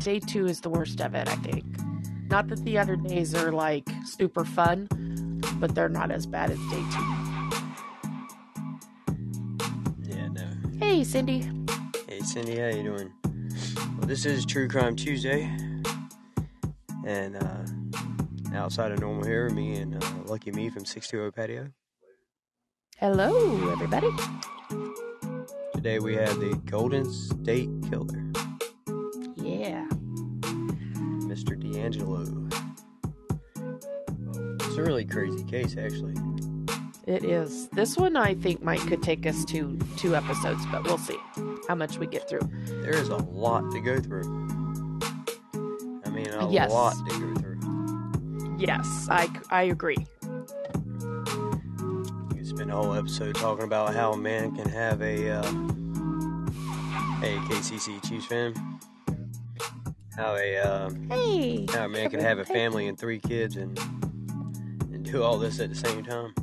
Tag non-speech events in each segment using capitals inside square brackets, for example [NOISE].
Day two is the worst of it, I think. Not that the other days are like super fun, but they're not as bad as day two. Yeah, no. Hey, Cindy. Hey, Cindy, how you doing? Well, this is True Crime Tuesday, and uh, outside of normal here, me and uh, Lucky Me from 620 Patio. Hello, everybody. Today we have the Golden State Killer, DeAngelo. It's a really crazy case, actually. It is. This one I think might could take us to two episodes, but we'll see how much we get through. There is a lot to go through. I mean, a Yes. lot to go through. Yes, I, I agree. You could spend a whole episode talking about how a man can have a, uh, hey, KCC Chiefs fan, how a, uh, Hey. how a man can have a family and three kids and and do all this at the same time.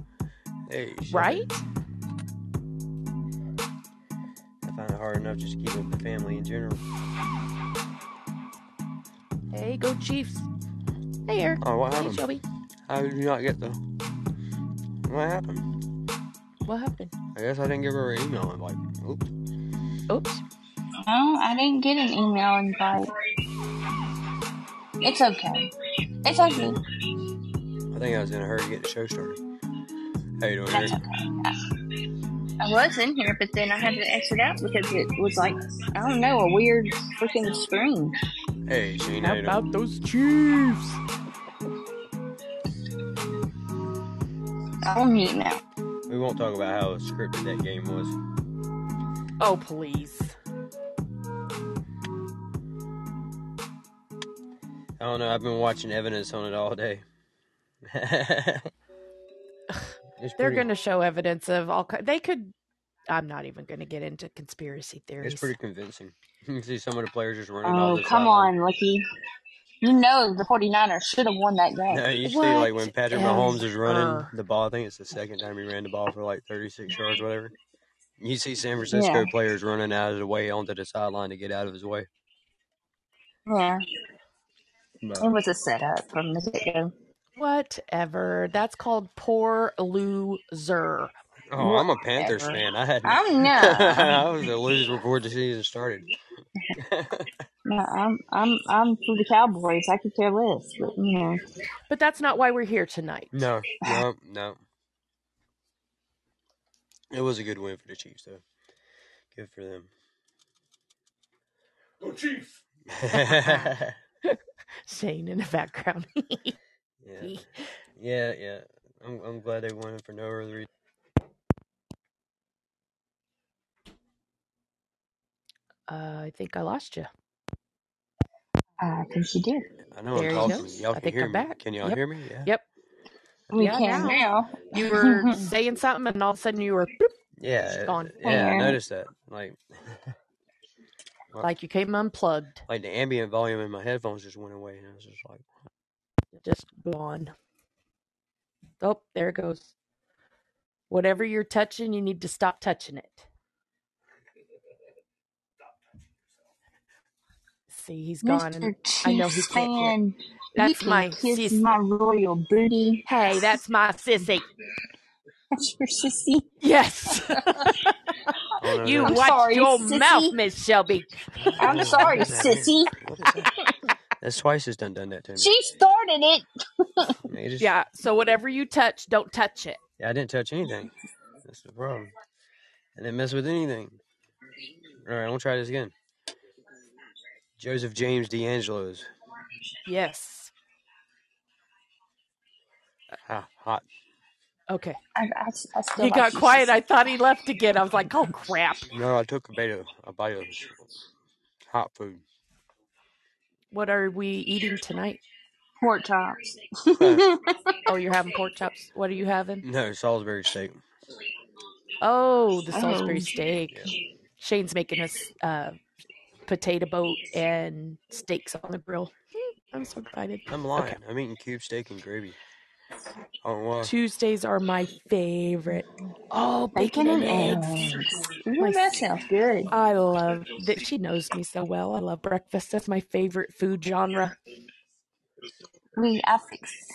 Hey, shit. Right? I find it hard enough just to keep up with the family in general. Hey, go Chiefs. Hey, Eric. Oh, what Hey, happened? Shelby. How did you not get the? What happened? What happened? I guess I didn't give her an email invite. Oops. Oops. No, I didn't get an email invite. It's okay. It's okay. I think I was in a hurry to get the show started. How you doing, That's Eric? okay. I was in here, but then I had to exit out because it was like, I don't know, a weird freaking screen. Hey, Shane, how How you doing? about those Chiefs? I'm mute now. We won't talk about how scripted that game was. Oh, please. I don't know. I've been watching evidence on it all day. [LAUGHS] it's They're going to show evidence of all. They could. I'm not even going to get into conspiracy theories. It's pretty convincing. [LAUGHS] You can see some of the players just running Oh, the come sideline. on, Lucky. You know the 49ers should have won that game. No, you see, like when Patrick Mahomes is running Whatever. the ball. I think it's the second time he ran the ball for like 36 yards, whatever. You see San Francisco Yeah. players running out of the way onto the sideline to get out of his way. Yeah, But it was a setup from the get go. Whatever. That's called poor loser. oh, I'm a Panthers Whatever. fan. I had [LAUGHS] I'm I was a loser before the season started. [LAUGHS] No, I'm I'm I'm for the Cowboys. I could care less, but you know. But that's not why we're here tonight. No, [LAUGHS] no, no. It was a good win for the Chiefs, though. Good for them. Go Chiefs! [LAUGHS] yeah, Shane in the background. [LAUGHS] yeah, yeah. yeah. I'm, I'm glad they won for no other reason. uh, I think I lost you. I think she did. I know There I'm he talking. Y'all I can think hear I'm me. back. Can y'all Yep. hear me? Yeah. Yep. We Yeah, can now. now. You [LAUGHS] were saying something, and all of a sudden you were bloop, Yeah. Gone. Yeah, I noticed that. Like, like you came unplugged, like the ambient volume in my headphones just went away, and I was just like, just gone. Oh, there it goes. Whatever you're touching, you need to stop touching it. See, he's gone. Mr. And I know he Chiefs can't hear. fan, That's my kiss sis. my royal booty. Hey, that's my sissy. That's your sissy. Yes. oh, you no. I'm watch sorry, your sissy. mouth, Miss Shelby. I'm sorry, What is that? sissy. That? That's twice it's done done that to me. She started it. Yeah, just- Yeah. So whatever you touch, don't touch it. Yeah, I didn't touch anything. That's the problem. I didn't mess with anything. All right, I'm gonna try this again. Joseph James DeAngelo's. Yes. Ah, hot. Okay. I, I, I still He like got quiet. I thought he left again. I was like, oh crap. No, I took a bite of a bite of hot food. What are we eating tonight? Pork chops. Oh, you're having pork chops. What are you having? No, Salisbury steak. Oh, the Salisbury Oh. steak. Yeah. Shane's making us uh, potato boat and steaks on the grill. Hmm, I'm so excited. I'm lying. I'm eating cube steak and gravy. Oh, I don't know why. Tuesdays are my favorite. Oh, Bacon and eggs. eggs. Ooh, My that sounds good. I love that. She knows me so well. I love breakfast. That's my favorite food genre. We have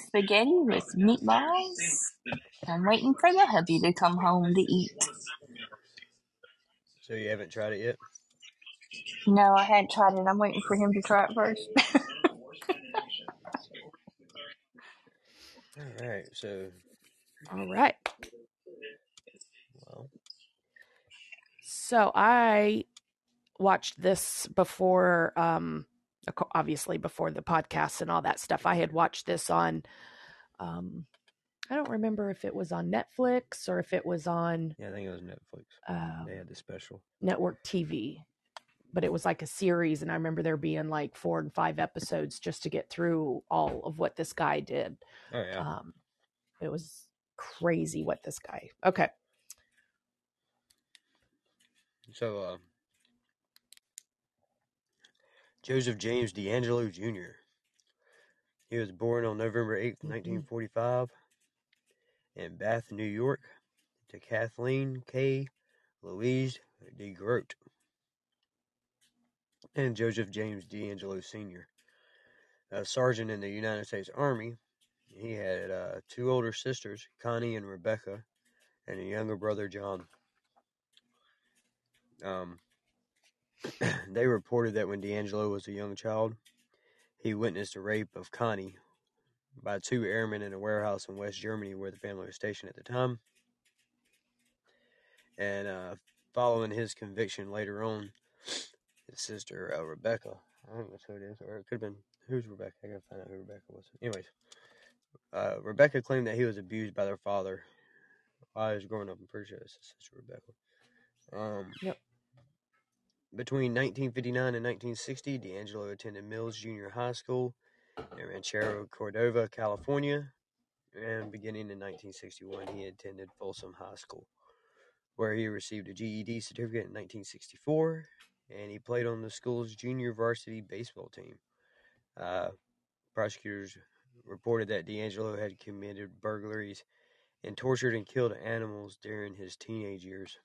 spaghetti with meatballs. I'm waiting for the hubby to come home to eat. So you haven't tried it yet? No, I hadn't tried it. I'm waiting for him to try it first. [LAUGHS] All right. So, All right. well, So I watched this before, um, obviously before the podcast and all that stuff. I had watched this on, um, I don't remember if it was on Netflix or if it was on yeah, I think it was Netflix. uh, They had the special. network TV, but it was like a series, and I remember there being like four and five episodes just to get through all of what this guy did. Oh yeah. Um, it was crazy what this guy. Okay, So, uh, Joseph James DeAngelo Jr. He was born on November 8th, Mhm. 1945, in Bath, New York, to Kathleen K. Louise de Groot and Joseph James DeAngelo Sr., a sergeant in the United States Army. He had uh, two older sisters, Connie and Rebecca, and a younger brother, John. Um, [CLEARS THROAT] they reported that when DeAngelo was a young child, he witnessed a rape of Connie by two airmen in a warehouse in West Germany where the family was stationed at the time. And uh, following his conviction later on, his sister uh, Rebecca, I think that's who it is, or it could have been who's Rebecca? I gotta find out who Rebecca was. Anyways, uh, Rebecca claimed that he was abused by their father while he was growing up. I'm pretty sure it's his sister Rebecca. Um, Yep. Between 1959 and 1960, DeAngelo attended Mills Junior High School in Ranchero Cordova, California, and beginning in 1961, he attended Folsom High School, where he received a GED certificate in 1964, and he played on the school's junior varsity baseball team. Uh, prosecutors reported that DeAngelo had committed burglaries and tortured and killed animals during his teenage years.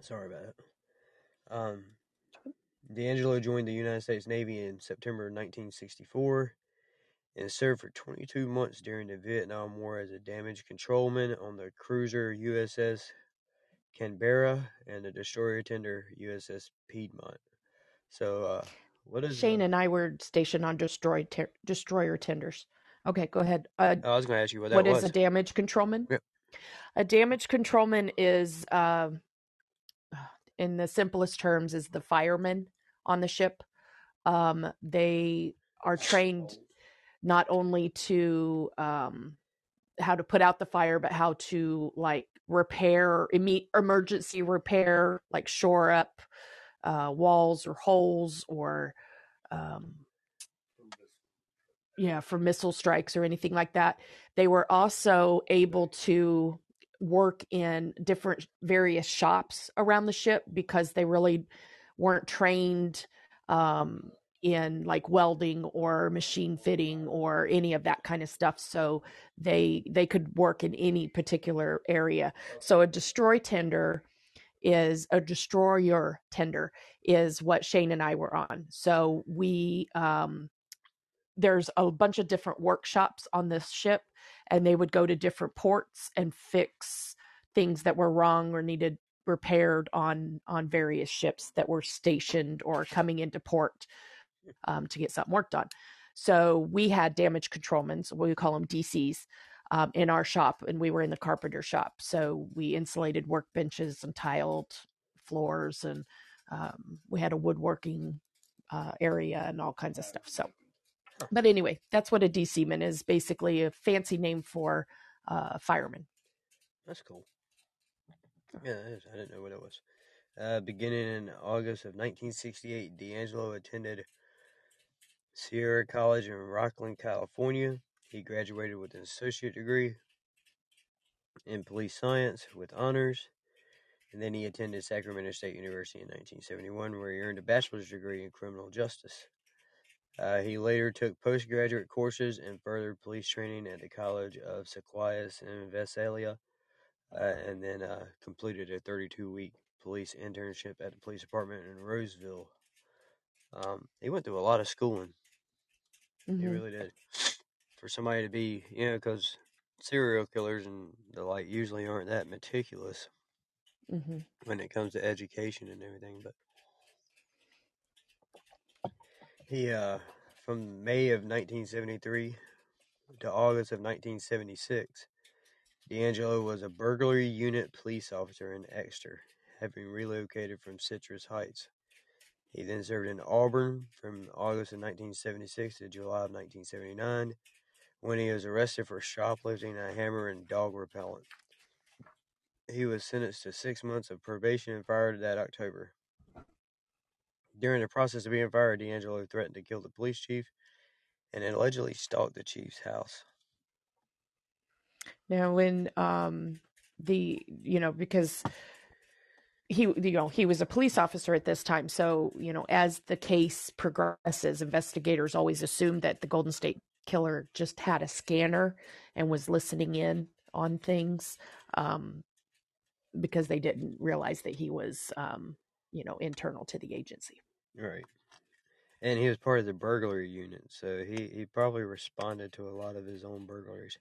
Sorry about that. Um, DeAngelo joined the United States Navy in September 1964 and served for 22 months during the Vietnam War as a damage controlman on the cruiser USS Canberra and the destroyer tender USS Piedmont. So, uh, what is Shane uh, and I were stationed on destroy ter- destroyer tenders. Okay, go ahead. Uh, I was going to ask you what that what was. is a damage controlman? Yep. A damage controlman is, uh, in the simplest terms, is the fireman on the ship. Um, they are trained not only to um, how to put out the fire, but how to like repair, imme- emergency repair, like shore up uh, walls or holes or um, yeah, for missile strikes or anything like that. They were also able to work in different various shops around the ship because they really weren't trained um, in like welding or machine fitting or any of that kind of stuff. So they they could work in any particular area. So a destroy tender is a destroyer tender is what Shane and I were on. So we um there's a bunch of different workshops on this ship and they would go to different ports and fix things that were wrong or needed repaired on on various ships that were stationed or coming into port um, to get something worked on so we had damage controlmen we call them dcs um, in our shop and we were in the carpenter shop so we insulated workbenches and tiled floors and um, we had a woodworking uh, area and all kinds of stuff so But anyway, that's what a DC man is basically a fancy name for uh, fireman. That's cool. Yeah. I didn't know what it was. Uh, beginning in August of 1968, DeAngelo attended Sierra College in Rocklin, California. He graduated with an associate degree in police science with honors, and then he attended Sacramento State University in 1971, where he earned a bachelor's degree in criminal justice. Uh, he later took postgraduate courses and further police training at the College of Sequoias in Visalia, uh, and then uh, completed a 32 week police internship at the police department in Roseville. Um, he went through a lot of schooling. Mm-hmm. He really did. For somebody to be, you know, because serial killers and the like usually aren't that meticulous Mm-hmm. when it comes to education and everything. But he, uh, from May of 1973 to August of 1976, DeAngelo was a burglary unit police officer in Exeter, having relocated from Citrus Heights. He then served in Auburn from August of 1976 to July of 1979, when he was arrested for shoplifting a hammer and dog repellent. He was sentenced to six months of probation and fired that October. During the process of being fired, DeAngelo threatened to kill the police chief and allegedly stalked the chief's house. Now, when um, the you know because he you know he was a police officer at this time, so you know as the case progresses, investigators always assume that the Golden State Killer just had a scanner and was listening in on things um, because they didn't realize that he was um, you know internal to the agency. Right. And he was part of the burglary unit, so he, he probably responded to a lot of his own burglaries,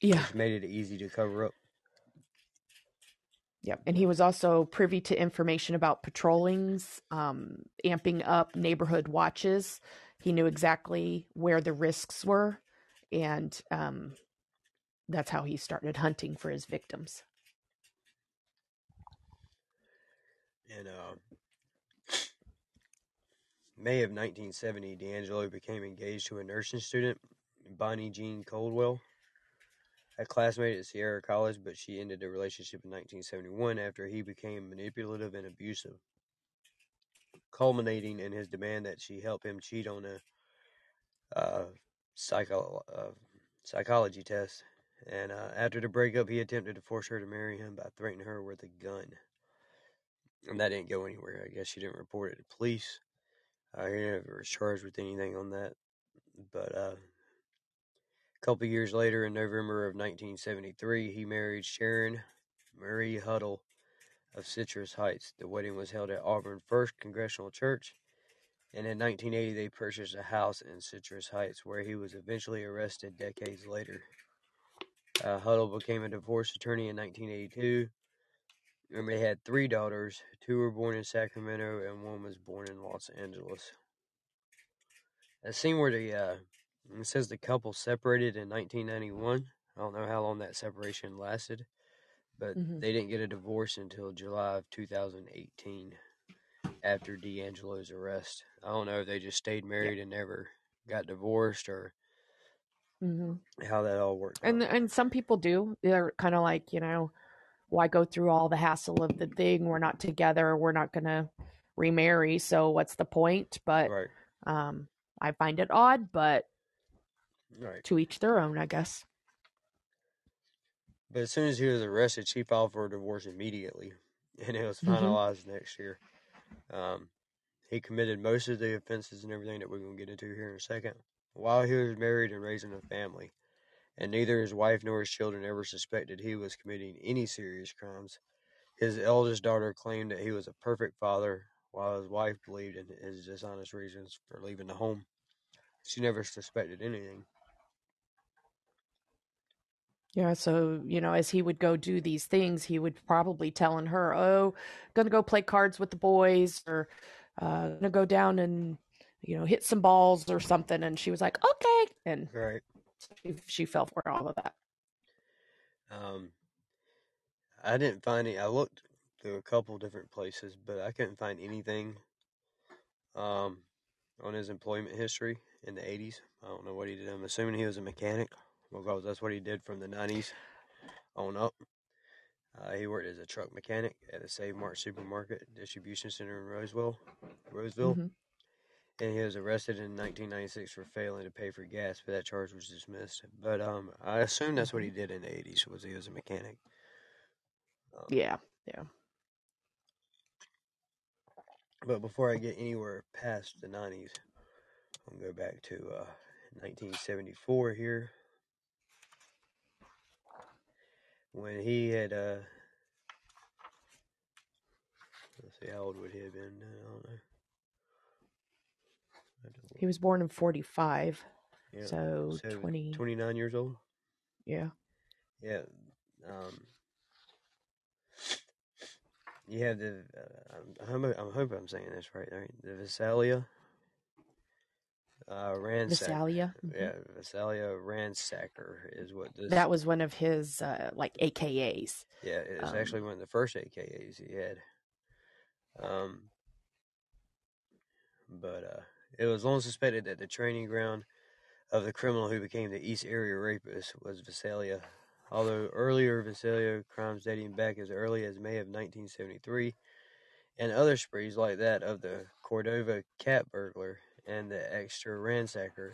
Yeah. which made it easy to cover up. Yep. And he was also privy to information about patrollings, um, amping up neighborhood watches. He knew exactly where the risks were. And um, that's how he started hunting for his victims. In uh, May of 1970, DeAngelo became engaged to a nursing student, Bonnie Jean Colwell, a classmate at Sierra College, but she ended the relationship in 1971 after he became manipulative and abusive, culminating in his demand that she help him cheat on a uh, psycho- uh, psychology test. And uh, after the breakup, he attempted to force her to marry him by threatening her with a gun. And that didn't go anywhere. I guess she didn't report it to police. Uh, he never was charged with anything on that. But uh, a couple years later, in November of 1973, he married Sharon Marie Huddle of Citrus Heights. The wedding was held at Auburn First Congregational Church. And in 1980, they purchased a house in Citrus Heights where he was eventually arrested decades later. Uh, Huddle became a divorce attorney in 1982. And they had three daughters. Two were born in Sacramento, and one was born in Los Angeles. A scene where the uh, it says the couple separated in 1991. I don't know how long that separation lasted, but Mhm. they didn't get a divorce until July of 2018 after DeAngelo's arrest. I don't know if they just stayed married and never got divorced or hmm how that all worked. And out. and some people do. They're kind of like, you know, why go through all the hassle of the thing? We're not together. We're not going to remarry. So what's the point? But right, um, I find it odd, but right. to each their own, I guess. But as soon as he was arrested, she filed for a divorce immediately, [LAUGHS] and it was Mhm. finalized next year. Um, he committed most of the offenses and everything that we're going to get into here in a second while he was married and raising a family. And neither his wife nor his children ever suspected he was committing any serious crimes. His eldest daughter claimed that he was a perfect father, while his wife believed in his dishonest reasons for leaving the home. She never suspected anything. Yeah, so you know, as he would go do these things, he would probably telling her, "Oh, gonna go play cards with the boys, or uh, gonna go down and you know hit some balls or something." And she was like, "Okay," and Right. she, she fell for all of that. Um, I didn't find any. I looked through a couple different places, but I couldn't find anything um, on his employment history in the 80s. I don't know what he did. I'm assuming he was a mechanic because that's what he did from the 90s on up. Uh, he worked as a truck mechanic at a Save Mart supermarket distribution center in Roseville, Roseville, Mhm. and he was arrested in 1996 for failing to pay for gas, but that charge was dismissed. But um, I assume that's what he did in the 80s was he was a mechanic. Um, Yeah. Yeah. But before I get anywhere past the 90s, I'm gonna go back to uh, 1974 here when he had uh let's see how old would he have been I don't know. He was born in 45. yeah, so, so 20. 29 years old. Yeah. Yeah. Um, you have the. Uh, I'm, I'm, I hope I'm saying this right. right? The Visalia. Uh, ransacker. Visalia. mhm. Yeah, Visalia ransacker is what this. That was one of his uh, like AKAs. Yeah, it's um, actually one of the first AKAs he had. Um, but uh, it was long suspected that the training ground of the criminal who became the East Area rapist was Visalia. Although earlier Visalia crimes dating back as early as May of 1973, and other sprees like that of the Cordova cat burglar and the Exeter ransacker,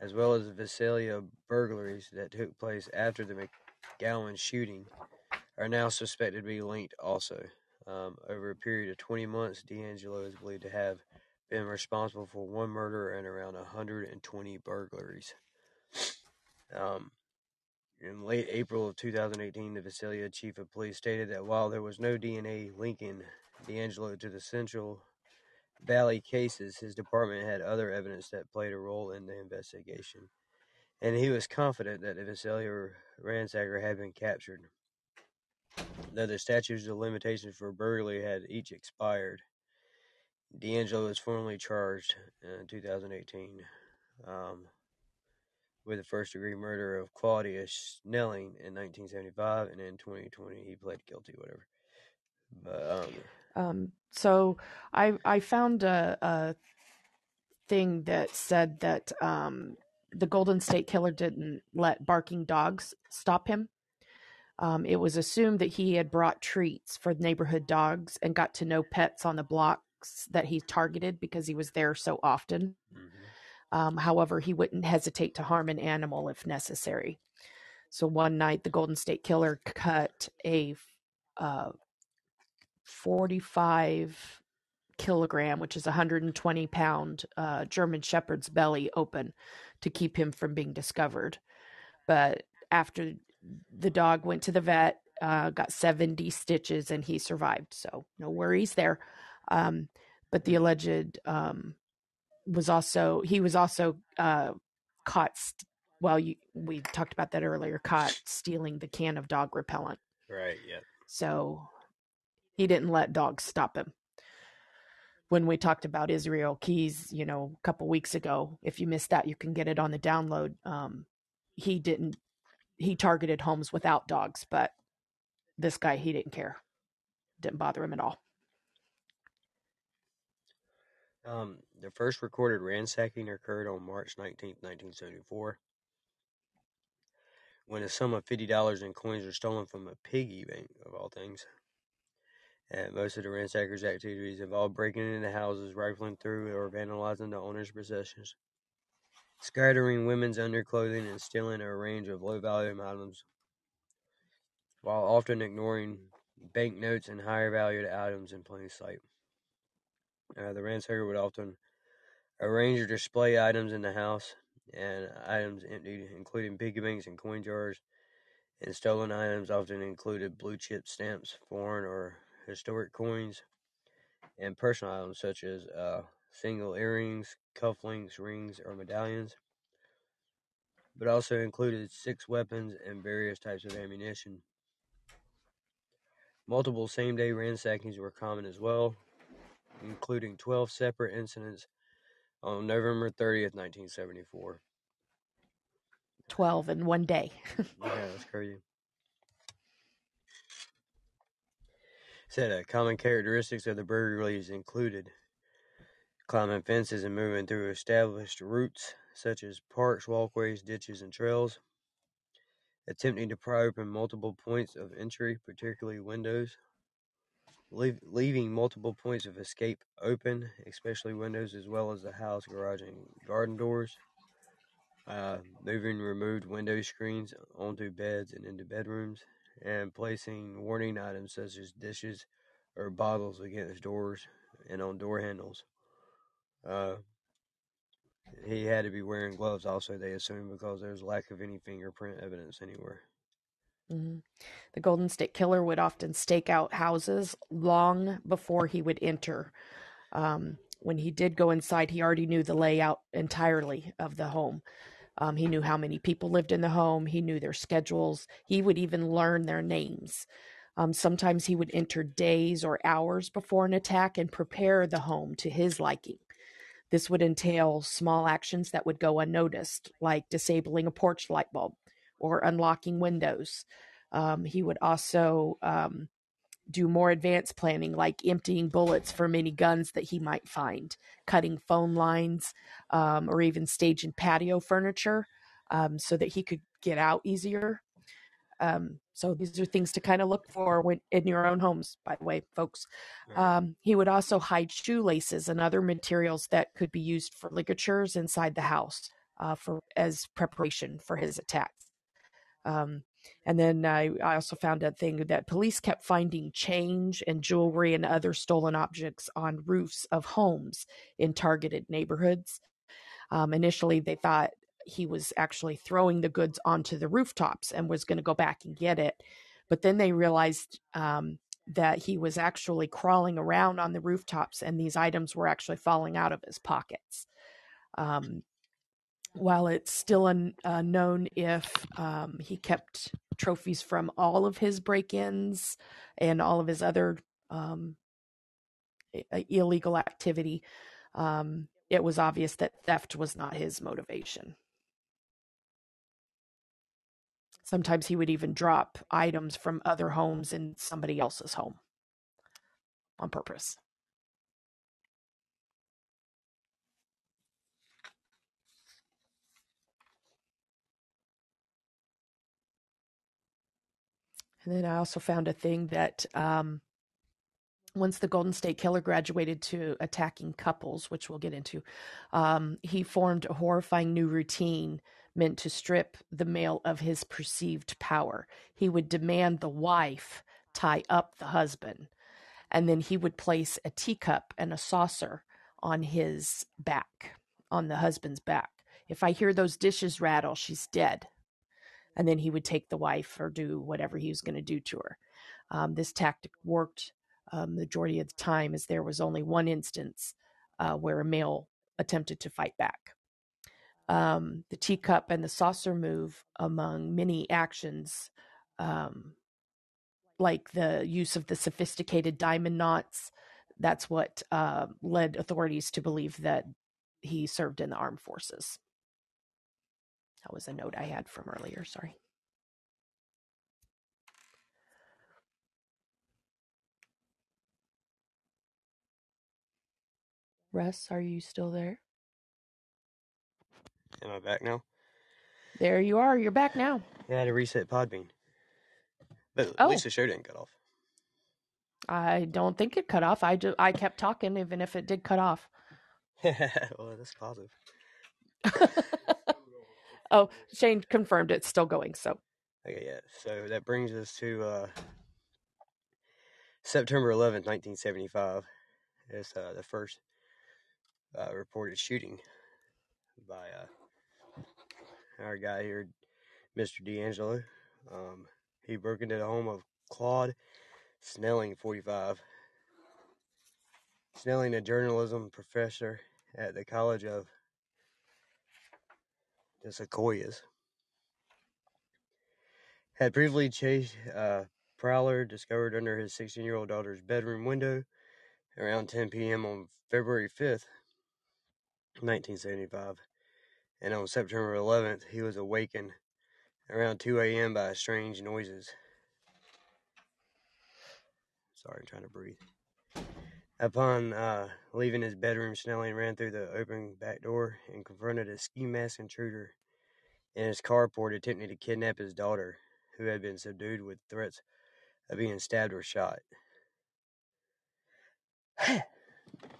as well as the Visalia burglaries that took place after the McGowan shooting, are now suspected to be linked also. Um, over a period of 20 months, DeAngelo is believed to have been responsible for one murder and around 120 burglaries. Um, in late April of 2018, the Visalia chief of police stated that while there was no DNA linking DeAngelo to the Central Valley cases, his department had other evidence that played a role in the investigation, and he was confident that the Visalia ransacker had been captured. Though the statutes of limitations for burglary had each expired, DeAngelo was formally charged in 2018 um, with the first degree murder of Claudia Snelling in 1975, and in 2020 he pled guilty, whatever. But um, Um, so I I found a, a thing that said that um, the Golden State Killer didn't let barking dogs stop him. Um, it was assumed that he had brought treats for neighborhood dogs and got to know pets on the blocks that he targeted because he was there so often. mhm. Um, however, he wouldn't hesitate to harm an animal if necessary. So one night, the Golden State Killer cut a uh, 45 kilogram, which is 120 pound uh, German Shepherd's belly open to keep him from being discovered. But after the dog went to the vet, uh, got 70 stitches, and he survived. So no worries there. Um, but the alleged um, was also he was also uh, caught. St- well, you, we talked about that earlier. Caught stealing the can of dog repellent. Right, yeah. So he didn't let dogs stop him. When we talked about Israel Keyes, you know, a couple weeks ago, if you missed that, you can get it on the download. Um, he didn't. He targeted homes without dogs, but this guy, he didn't care. Didn't bother him at all. Um, the first recorded ransacking occurred on March 19, 1974, when a sum of $50 in coins were stolen from a piggy bank, of all things. And most of the ransackers' activities involved breaking into houses, rifling through, or vandalizing the owner's possessions, scattering women's underclothing, and stealing a range of low value items, while often ignoring banknotes and higher valued items in plain sight. Uh, the ransacker would often arrange or display items in the house and items emptied, including piggy banks and coin jars. And stolen items often included blue chip stamps, foreign or historic coins, and personal items such as uh, single earrings, cufflinks, rings, or medallions. But also included six weapons and various types of ammunition. Multiple same day ransackings were common as well, including 12 separate incidents on November 30th, 1974. 12 in one day. [LAUGHS] Yeah, that's crazy. Said uh, common characteristics of the burglaries included climbing fences and moving through established routes such as parks, walkways, ditches, and trails, attempting to pry open multiple points of entry, particularly windows, leave, leaving multiple points of escape open, especially windows as well as the house, garage, and garden doors, uh, moving removed window screens onto beds and into bedrooms, and placing warning items such as dishes or bottles against doors and on door handles. Uh, he had to be wearing gloves, also, they assume, because there's lack of any fingerprint evidence anywhere. Mm-hmm. The Golden State Killer would often stake out houses long before he would enter. Um, when he did go inside, he already knew the layout entirely of the home. Um, he knew how many people lived in the home. He knew their schedules. He would even learn their names. Um, sometimes he would enter days or hours before an attack and prepare the home to his liking. This would entail small actions that would go unnoticed, like disabling a porch light bulb or unlocking windows. Um, he would also um, do more advanced planning, like emptying bullets from any guns that he might find, cutting phone lines, um, or even staging patio furniture um, so that he could get out easier. Um, so these are things to kind of look for when in your own homes, by the way, folks. Um, he would also hide shoelaces and other materials that could be used for ligatures inside the house uh, for as preparation for his attacks. Um, and then I, I also found a thing that police kept finding change and jewelry and other stolen objects on roofs of homes in targeted neighborhoods. Um, initially, they thought he was actually throwing the goods onto the rooftops and was going to go back and get it. But then they realized um, that he was actually crawling around on the rooftops and these items were actually falling out of his pockets. Um, while it's still un, unknown if um, he kept trophies from all of his break ins and all of his other um, i- illegal activity, um, it was obvious that theft was not his motivation. Sometimes he would even drop items from other homes in somebody else's home on purpose. And then I also found a thing that um, once the Golden State Killer graduated to attacking couples, which we'll get into, um, he formed a horrifying new routine meant to strip the male of his perceived power. He would demand the wife tie up the husband, and then he would place a teacup and a saucer on his back, on the husband's back. If I hear those dishes rattle, she's dead. And then he would take the wife or do whatever he was going to do to her. Um, this tactic worked um, majority of the time, as there was only one instance uh, where a male attempted to fight back. Um, the teacup and the saucer move, among many actions, um, like the use of the sophisticated diamond knots, that's what uh, led authorities to believe that he served in the armed forces. That was a note I had from earlier. Sorry. Russ, are you still there? Am I back now? There you are. You're back now. Yeah, I had to reset Podbean. But at Oh. least the show didn't cut off. I don't think it cut off. I just I kept talking even if it did cut off. [LAUGHS] well, that's positive. [LAUGHS] oh, Shane confirmed it's still going. So Okay, yeah. So that brings us to uh, September 11th, 1975. It's uh, the first uh, reported shooting by uh, our guy here, Mr. DeAngelo. Um, he broke into the home of Claude Snelling, 45. Snelling, a journalism professor at the College of the Sequoias, had previously chased a prowler discovered under his 16 year old daughter's bedroom window around 10 p.m. on February 5th, 1975. And on September 11th, he was awakened around 2 a.m. by strange noises. Sorry, I'm trying to breathe. Upon uh, leaving his bedroom, Snelling ran through the open back door and confronted a ski mask intruder in his carport attempting to kidnap his daughter, who had been subdued with threats of being stabbed or shot. [SIGHS]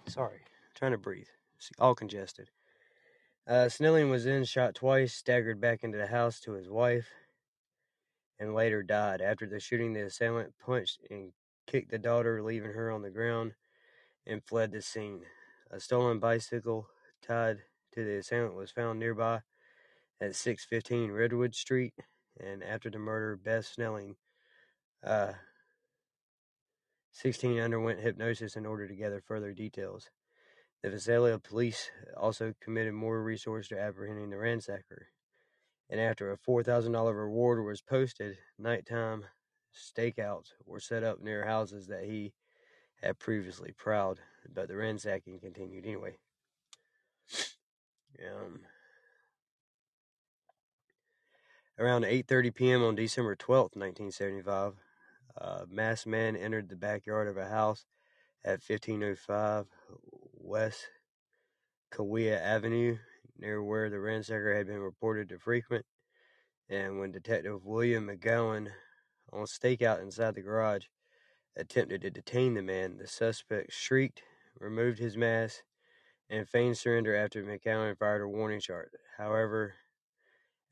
Sorry, trying to breathe. All congested. Uh, Snelling was then shot twice, staggered back into the house to his wife, and later died. After the shooting, the assailant punched and kicked the daughter, leaving her on the ground, and fled the scene. A stolen bicycle tied to the assailant was found nearby at 615 Redwood Street, and after the murder, Beth Snelling, uh, 16, underwent hypnosis in order to gather further details. The Visalia police also committed more resources to apprehending the ransacker and after a $4,000 reward was posted, nighttime stakeouts were set up near houses that he had previously prowled, but the ransacking continued anyway. Um, around 8:30 p.m. on December 12, 1975, a masked man entered the backyard of a house at 1505 West Kaweah Avenue near where the ransacker had been reported to frequent, and when Detective William McGowan, on stakeout inside the garage, attempted to detain the man, the suspect shrieked, removed his mask, and feigned surrender after McGowan fired a warning shot. However,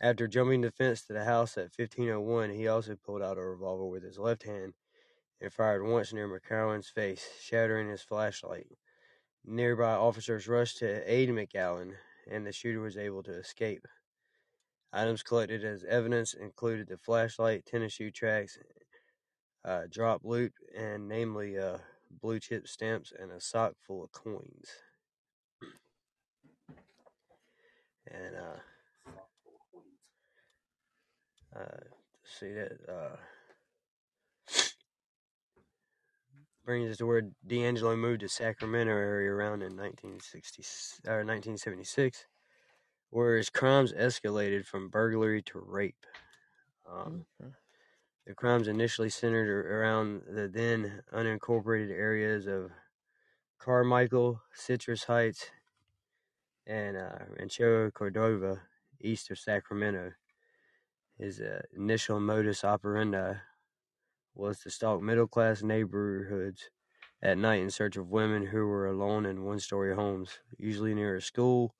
after jumping the fence to the house at 1501, he also pulled out a revolver with his left hand and fired once near McGowan's face, shattering his flashlight. Nearby officers rushed to aid McGowan, and the shooter was able to escape. Items collected as evidence included the flashlight, tennis shoe tracks, uh, drop loot, and namely uh, blue chip stamps and a sock full of coins. And uh, uh, see that uh, brings us to where DeAngelo moved to Sacramento area around in 1960 or 1976, where his crimes escalated from burglary to rape. Um, Mhm. The crimes initially centered around the then unincorporated areas of Carmichael, Citrus Heights, and uh, Rancho Cordova, east of Sacramento. His uh, initial modus operandi was to stalk middle class neighborhoods at night in search of women who were alone in one story homes, usually near a school,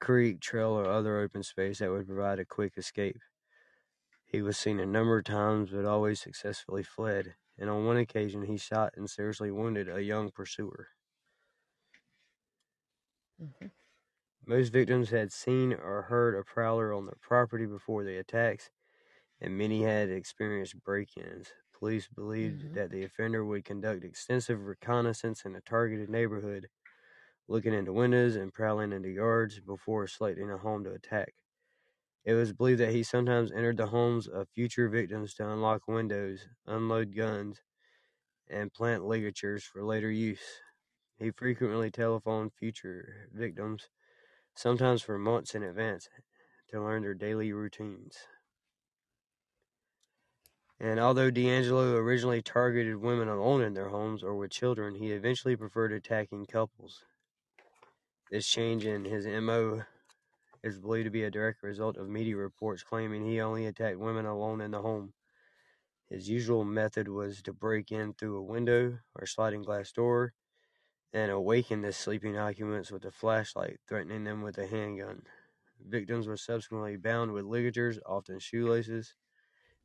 creek, trail, or other open space that would provide a quick escape. He was seen a number of times but always successfully fled, and on one occasion he shot and seriously wounded a young pursuer. Mm-hmm. Most victims had seen or heard a prowler on their property before the attacks, and many had experienced break ins. Police believed Mhm. that the offender would conduct extensive reconnaissance in a targeted neighborhood, looking into windows and prowling into yards before selecting a home to attack. It was believed that he sometimes entered the homes of future victims to unlock windows, unload guns, and plant ligatures for later use. He frequently telephoned future victims, sometimes for months in advance, to learn their daily routines. And although DeAngelo originally targeted women alone in their homes or with children, he eventually preferred attacking couples. This change in his MO is believed to be a direct result of media reports claiming he only attacked women alone in the home. His usual method was to break in through a window or sliding glass door and awaken the sleeping occupants with a flashlight, threatening them with a handgun. Victims were subsequently bound with ligatures, often shoelaces,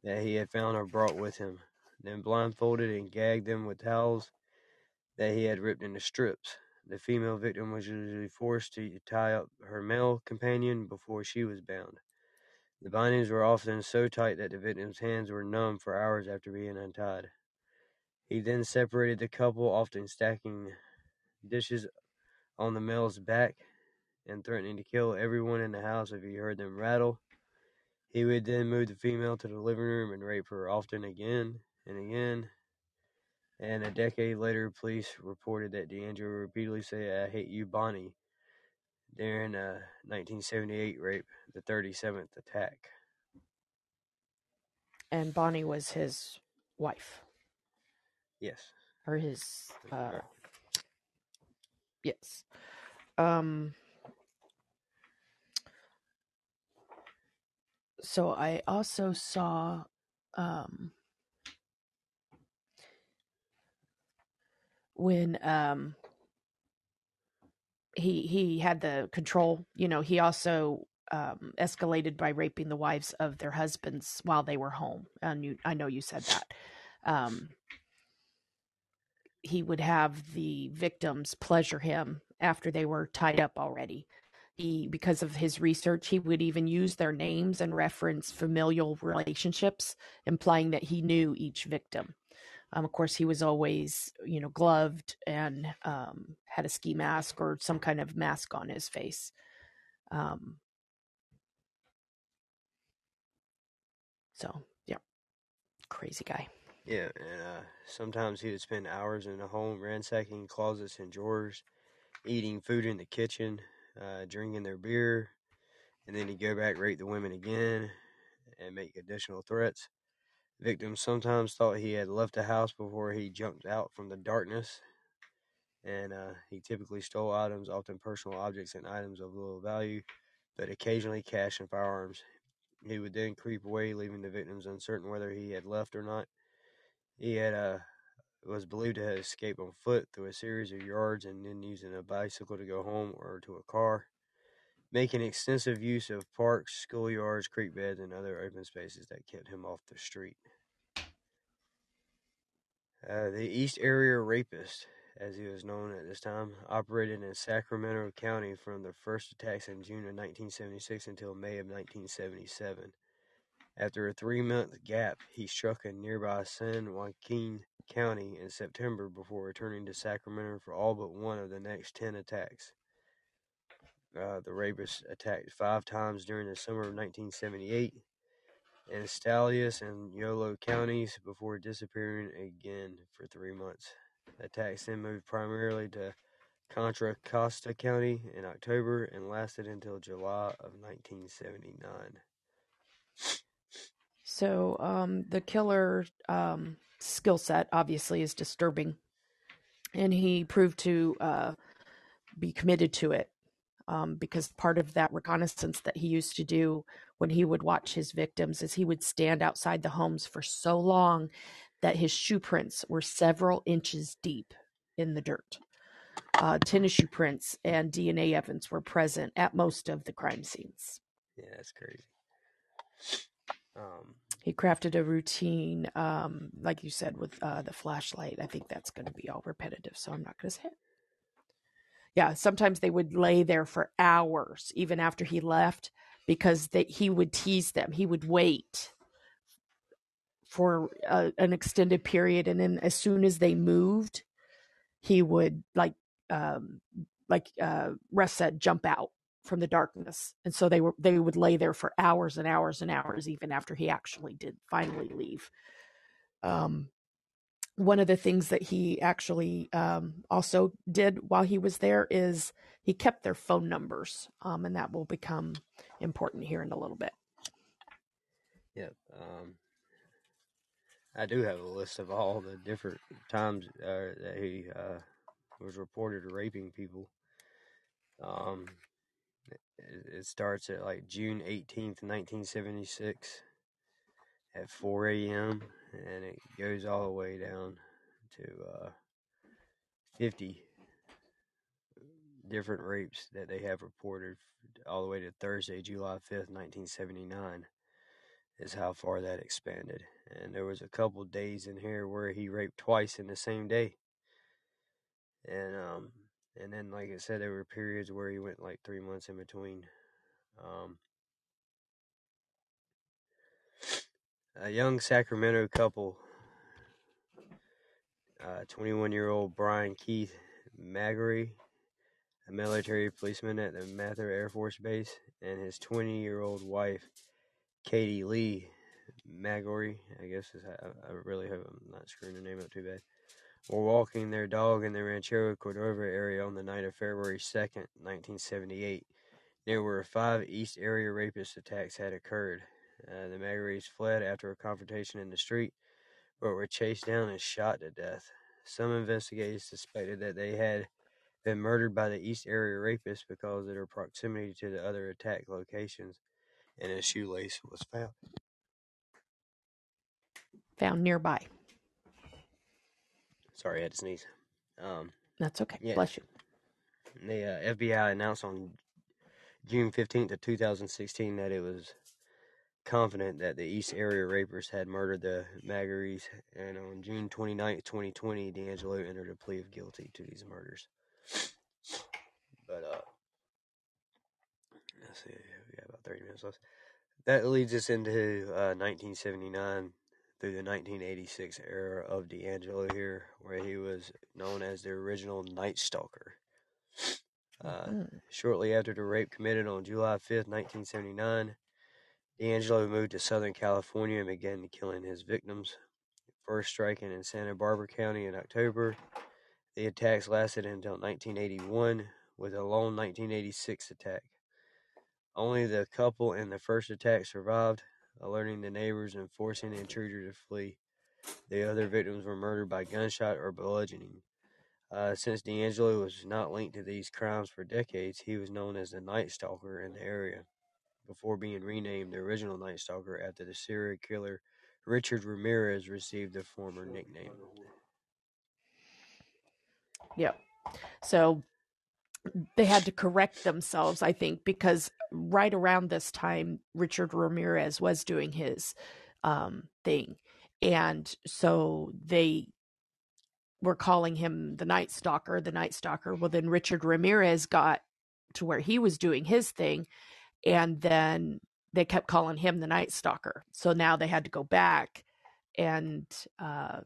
that he had found or brought with him, then blindfolded and gagged them with towels that he had ripped into strips. The female victim was usually forced to tie up her male companion before she was bound. The bindings were often so tight that the victim's hands were numb for hours after being untied. He then separated the couple, often stacking dishes on the male's back and threatening to kill everyone in the house if he heard them rattle. He would then move the female to the living room and rape her often again and again. And a decade later, police reported that DeAngelo repeatedly said, I hate you, Bonnie, during a 1978 rape, the 37th attack. And Bonnie was his wife Yes. or his uh, Yes. Um. So I also saw um when um he he had the control you know he also um escalated by raping the wives of their husbands while they were home and you i know you said that. Um he would have the victims pleasure him after they were tied up already. He because of his research he would even use their names and reference familial relationships implying that he knew each victim um, of course, he was always, you know, gloved and um, had a ski mask or some kind of mask on his face. Um, so, yeah, crazy guy. Yeah, and uh, sometimes he would spend hours in the home ransacking closets and drawers, eating food in the kitchen, uh, drinking their beer, and then he'd go back, rape the women again, and make additional threats. Victims sometimes thought he had left the house before he jumped out from the darkness, and uh, he typically stole items, often personal objects and items of little value, but occasionally cash and firearms. He would then creep away, leaving the victims uncertain whether he had left or not. He had uh, was believed to have escaped on foot through a series of yards and then using a bicycle to go home or to a car, making extensive use of parks, schoolyards, creek beds, and other open spaces that kept him off the street. Uh, the East Area Rapist, as he was known at this time, operated in Sacramento County from the first attacks in June of 1976 until May of 1977. After a three month gap, he struck in nearby San Joaquin County in September before returning to Sacramento for all but one of the next 10 attacks. Uh, the rapist attacked five times during the summer of 1978 in Stanislaus and Yolo counties before disappearing again for three months. Attacks then moved primarily to Contra Costa County in October and lasted until July of 1979. So um, the killer um, skill set obviously is disturbing, and he proved to uh, be committed to it um, because part of that reconnaissance that he used to do when he would watch his victims is he would stand outside the homes for so long that his shoe prints were several inches deep in the dirt. Uh, tennis shoe prints and DNA evidence were present at most of the crime scenes. Yeah, that's crazy. Um, He crafted a routine, um, like you said, with uh, the flashlight. I think that's going to be all repetitive, so I'm not going to say it. Yeah, sometimes they would lay there for hours, even after he left, because he would tease them. He would wait for uh, an extended period, and then as soon as they moved, he would like, um, like uh, Russ said, jump out from the darkness, and so they were they would lay there for hours and hours and hours, even after he actually did finally leave. Um, one of the things that he actually um, also did while he was there is he kept their phone numbers, um, and that will become important here in a little bit. Yep. Um, I do have a list of all the different times uh, that he uh, was reported raping people. Um, it, it starts at like June 18th, 1976 at 4 a.m. and it goes all the way down to uh, 50 different rapes that they have reported all the way to Thursday, July 5th, 1979 is how far that expanded. And there was a couple days in here where he raped twice in the same day. And um and then like I said there were periods where he went like 3 months in between. Um a young Sacramento couple uh 21-year-old Brian Keith Maggiore, a military policeman at the Mather Air Force Base, and his 20-year-old wife Katie Lee Maggiore, I guess is I, I really hope I'm not screwing her name up too bad. Were walking their dog in the Rancho Cordova area on the night of February 2nd, 1978. There were five East Area rapist attacks had occurred. Uh, the Maggiores fled after a confrontation in the street, but were chased down and shot to death. Some investigators suspected that they had been murdered by the East Area Rapists because of their proximity to the other attack locations, and a shoelace was found. Found nearby. Sorry, I had to sneeze. Um, That's okay. Yeah. Bless you. the uh, FBI announced on June 15th of 2016 that it was confident that the East Area Rapers had murdered the Maggiores, and on June 29th, 2020, DeAngelo entered a plea of guilty to these murders. But, uh, let's see, we got about 30 minutes left. That leads us into uh, 1979 through the 1986 era of DeAngelo here, where he was known as the original Night Stalker. Uh, Mhm. Shortly after the rape committed on July 5th, 1979, DeAngelo moved to Southern California and began killing his victims, first striking in Santa Barbara County in October. The attacks lasted until 1981, with a lone 1986 attack. Only the couple in the first attack survived, alerting the neighbors and forcing the intruder to flee. The other victims were murdered by gunshot or bludgeoning. Uh, since DeAngelo was not linked to these crimes for decades, he was known as the Night Stalker in the area, before being renamed the original Night Stalker after the serial killer Richard Ramirez received the former nickname. Yep. So they had to correct themselves, I think, because right around this time, Richard Ramirez was doing his um, thing. And so they were calling him the Night Stalker, the Night Stalker. Well, then Richard Ramirez got to where he was doing his thing. And then they kept calling him the Night Stalker. So now they had to go back and uh,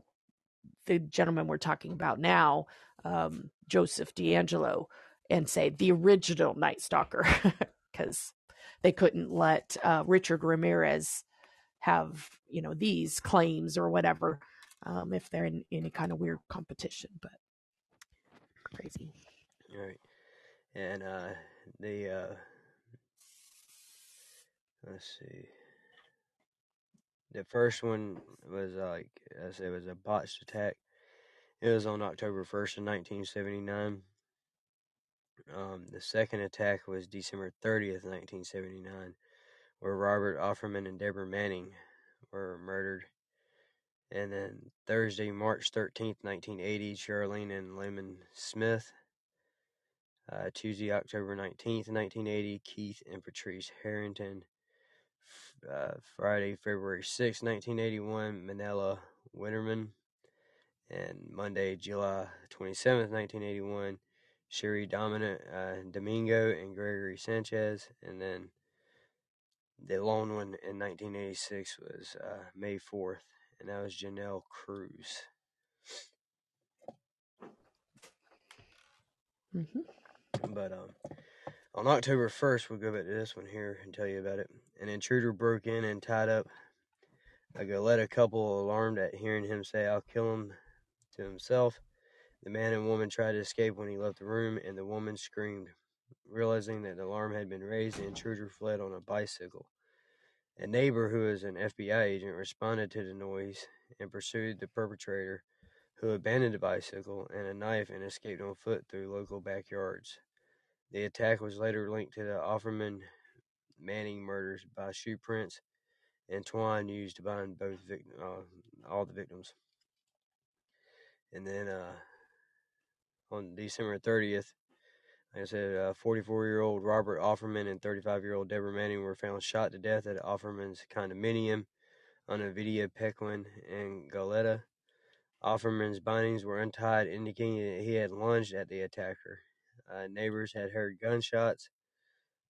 the gentleman we're talking about now, um, Joseph DeAngelo, and say the original Night Stalker [LAUGHS] because they couldn't let uh, Richard Ramirez have you know these claims or whatever um, if they're in any kind of weird competition. But crazy. Right. And uh the uh let's see. The first one was like I said it was a botched attack. It was on October first nineteen seventy nine. Um the second attack was December thirtieth, nineteen seventy nine, where Robert Offerman and Deborah Manning were murdered. And then Thursday, March 13th, 1980, Charlene and Lyman Smith. Uh, Tuesday, October 19th, 1980, Keith and Patrice Harrington. Uh, Friday, February 6th, 1981, Manuela Winterman. And Monday, July 27th, 1981, Sherry Dominant uh, Domingo and Gregory Sanchez. And then the lone one in 1986 was uh, May 4th, and that was Janelle Cruz. hmm But um, on October 1st, we'll go back to this one here and tell you about it. An intruder broke in and tied up a Goleta couple, alarmed at hearing him say, I'll kill him to himself. The man and woman tried to escape when he left the room, and the woman screamed. Realizing that the alarm had been raised, the intruder fled on a bicycle. A neighbor who is an FBI agent responded to the noise and pursued the perpetrator, who abandoned the bicycle and a knife and escaped on foot through local backyards. The attack was later linked to the Offerman Manning murders by shoe prints and twine used to bind both vic- uh, all the victims. And then uh, on December 30th, like I said, 44 year old Robert Offerman and 35 year old Deborah Manning were found shot to death at Offerman's condominium on Avenida Pequeña and Goleta. Offerman's bindings were untied, indicating that he had lunged at the attacker. Uh, neighbors had heard gunshots.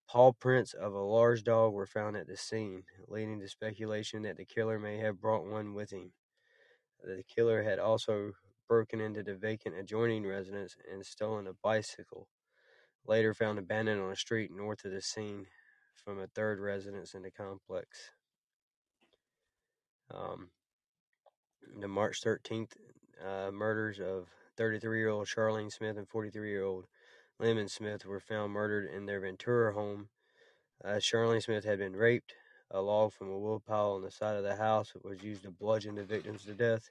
Paw prints of a large dog were found at the scene, leading to speculation that the killer may have brought one with him. The killer had also broken into the vacant adjoining residence and stolen a bicycle, later found abandoned on a street north of the scene from a third residence in the complex. Um, the March 13th uh, murders of 33 year old Charlene Smith and 43 year old Lyman Smith were found murdered in their Ventura home. Uh, Charlene Smith had been raped. A log from a woodpile on the side of the house was used to bludgeon the victims to death.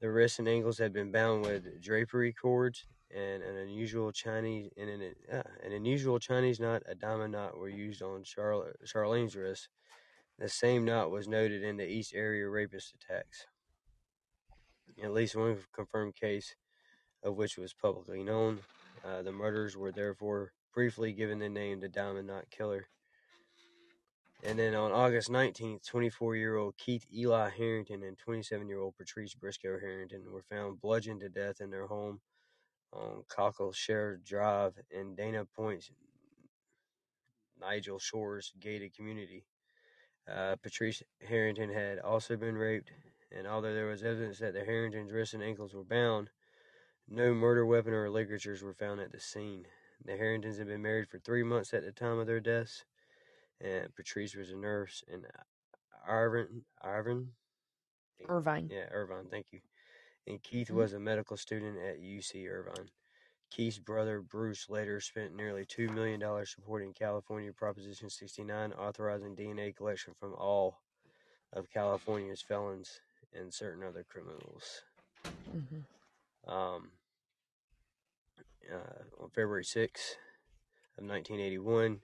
The wrists and ankles had been bound with drapery cords, and an unusual Chinese and an, uh, an unusual Chinese knot, a diamond knot, were used on Char- Charlene's wrist. The same knot was noted in the East Area rapist attacks. At least one confirmed case of which was publicly known. Uh, the murders were therefore briefly given the name the Diamond Knot Killer. And then on August 19th, 24 year old Keith Eli Harrington and 27 year old Patrice Briscoe Harrington were found bludgeoned to death in their home on Cockleshell Drive in Dana Point, Niguel Shores gated community. Uh, Patrice Harrington had also been raped, and although there was evidence that the Harringtons' wrists and ankles were bound, no murder weapon or ligatures were found at the scene. The Harringtons had been married for three months at the time of their deaths, and Patrice was a nurse, and Irvin, Irvin, Irvine. yeah, Irvine, thank you. And Keith Mhm. was a medical student at UC Irvine. Keith's brother Bruce later spent nearly $2 million supporting California Proposition 69, authorizing DNA collection from all of California's felons and certain other criminals. hmm Um, uh, on February 6th of 1981,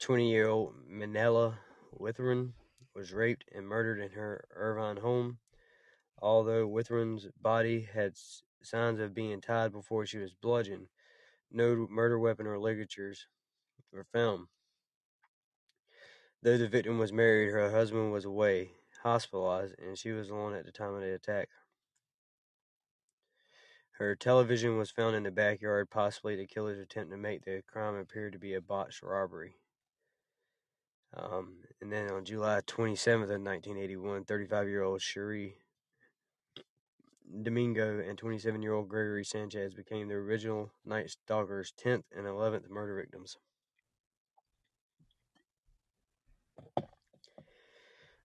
20-year-old Manuela Witthuhn was raped and murdered in her Irvine home. Although Witthuhn's body had signs of being tied before she was bludgeoned, no murder weapon or ligatures were found. Though the victim was married, her husband was away, hospitalized, and she was alone at the time of the attack. Her television was found in the backyard, possibly to the killer's attempt to make the crime appear to be a botched robbery. Um, and then on July 27th of 1981, 35-year-old Cherie Domingo and 27-year-old Gregory Sanchez became the original Night Stalker's 10th and 11th murder victims.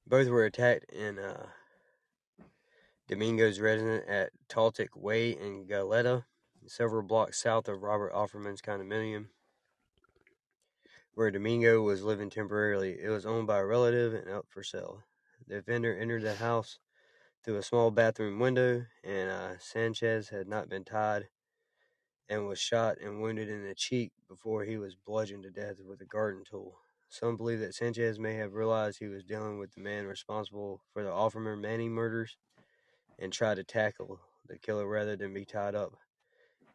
Both were attacked in uh, Domingo's residence at Toltec Way in Goleta, several blocks south of Robert Offerman's condominium, where Domingo was living temporarily. It was owned by a relative and up for sale. The offender entered the house through a small bathroom window, and uh, Sanchez had not been tied and was shot and wounded in the cheek before he was bludgeoned to death with a garden tool. Some believe that Sanchez may have realized he was dealing with the man responsible for the Offerman Manning murders and tried to tackle the killer rather than be tied up.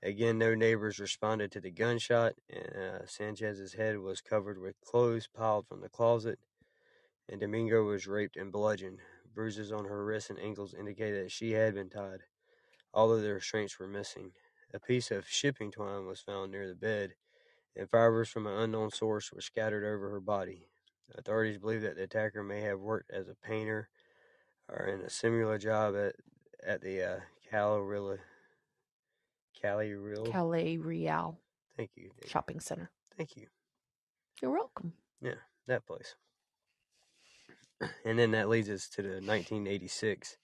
Again, no neighbors responded to the gunshot, and uh, Sanchez's head was covered with clothes piled from the closet, and Domingo was raped and bludgeoned. Bruises on her wrists and ankles indicated that she had been tied, although the restraints were missing. A piece of shipping twine was found near the bed, and fibers from an unknown source were scattered over her body. Authorities believe that the attacker may have worked as a painter or in a similar job at at the uh, Calorilla, Calle Real. Calle Real Thank you. Dave. Shopping Center. Thank you. You're welcome. Yeah, that place. And then that leads us to the 1986.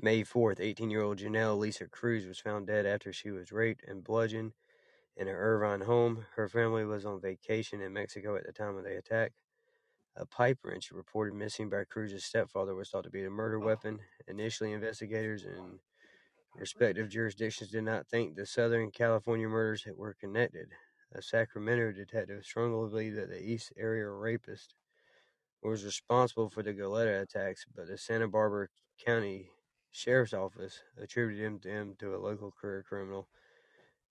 May 4th, 18 year old Janelle Lisa Cruz was found dead after she was raped and bludgeoned in her Irvine home. Her family was on vacation in Mexico at the time of the attack. A pipe wrench reported missing by Cruz's stepfather was thought to be the murder weapon. Initially, investigators in respective jurisdictions did not think the Southern California murders were connected. A Sacramento detective strongly believed that the East Area rapist was responsible for the Goleta attacks, but the Santa Barbara County Sheriff's Office attributed him to, him to a local career criminal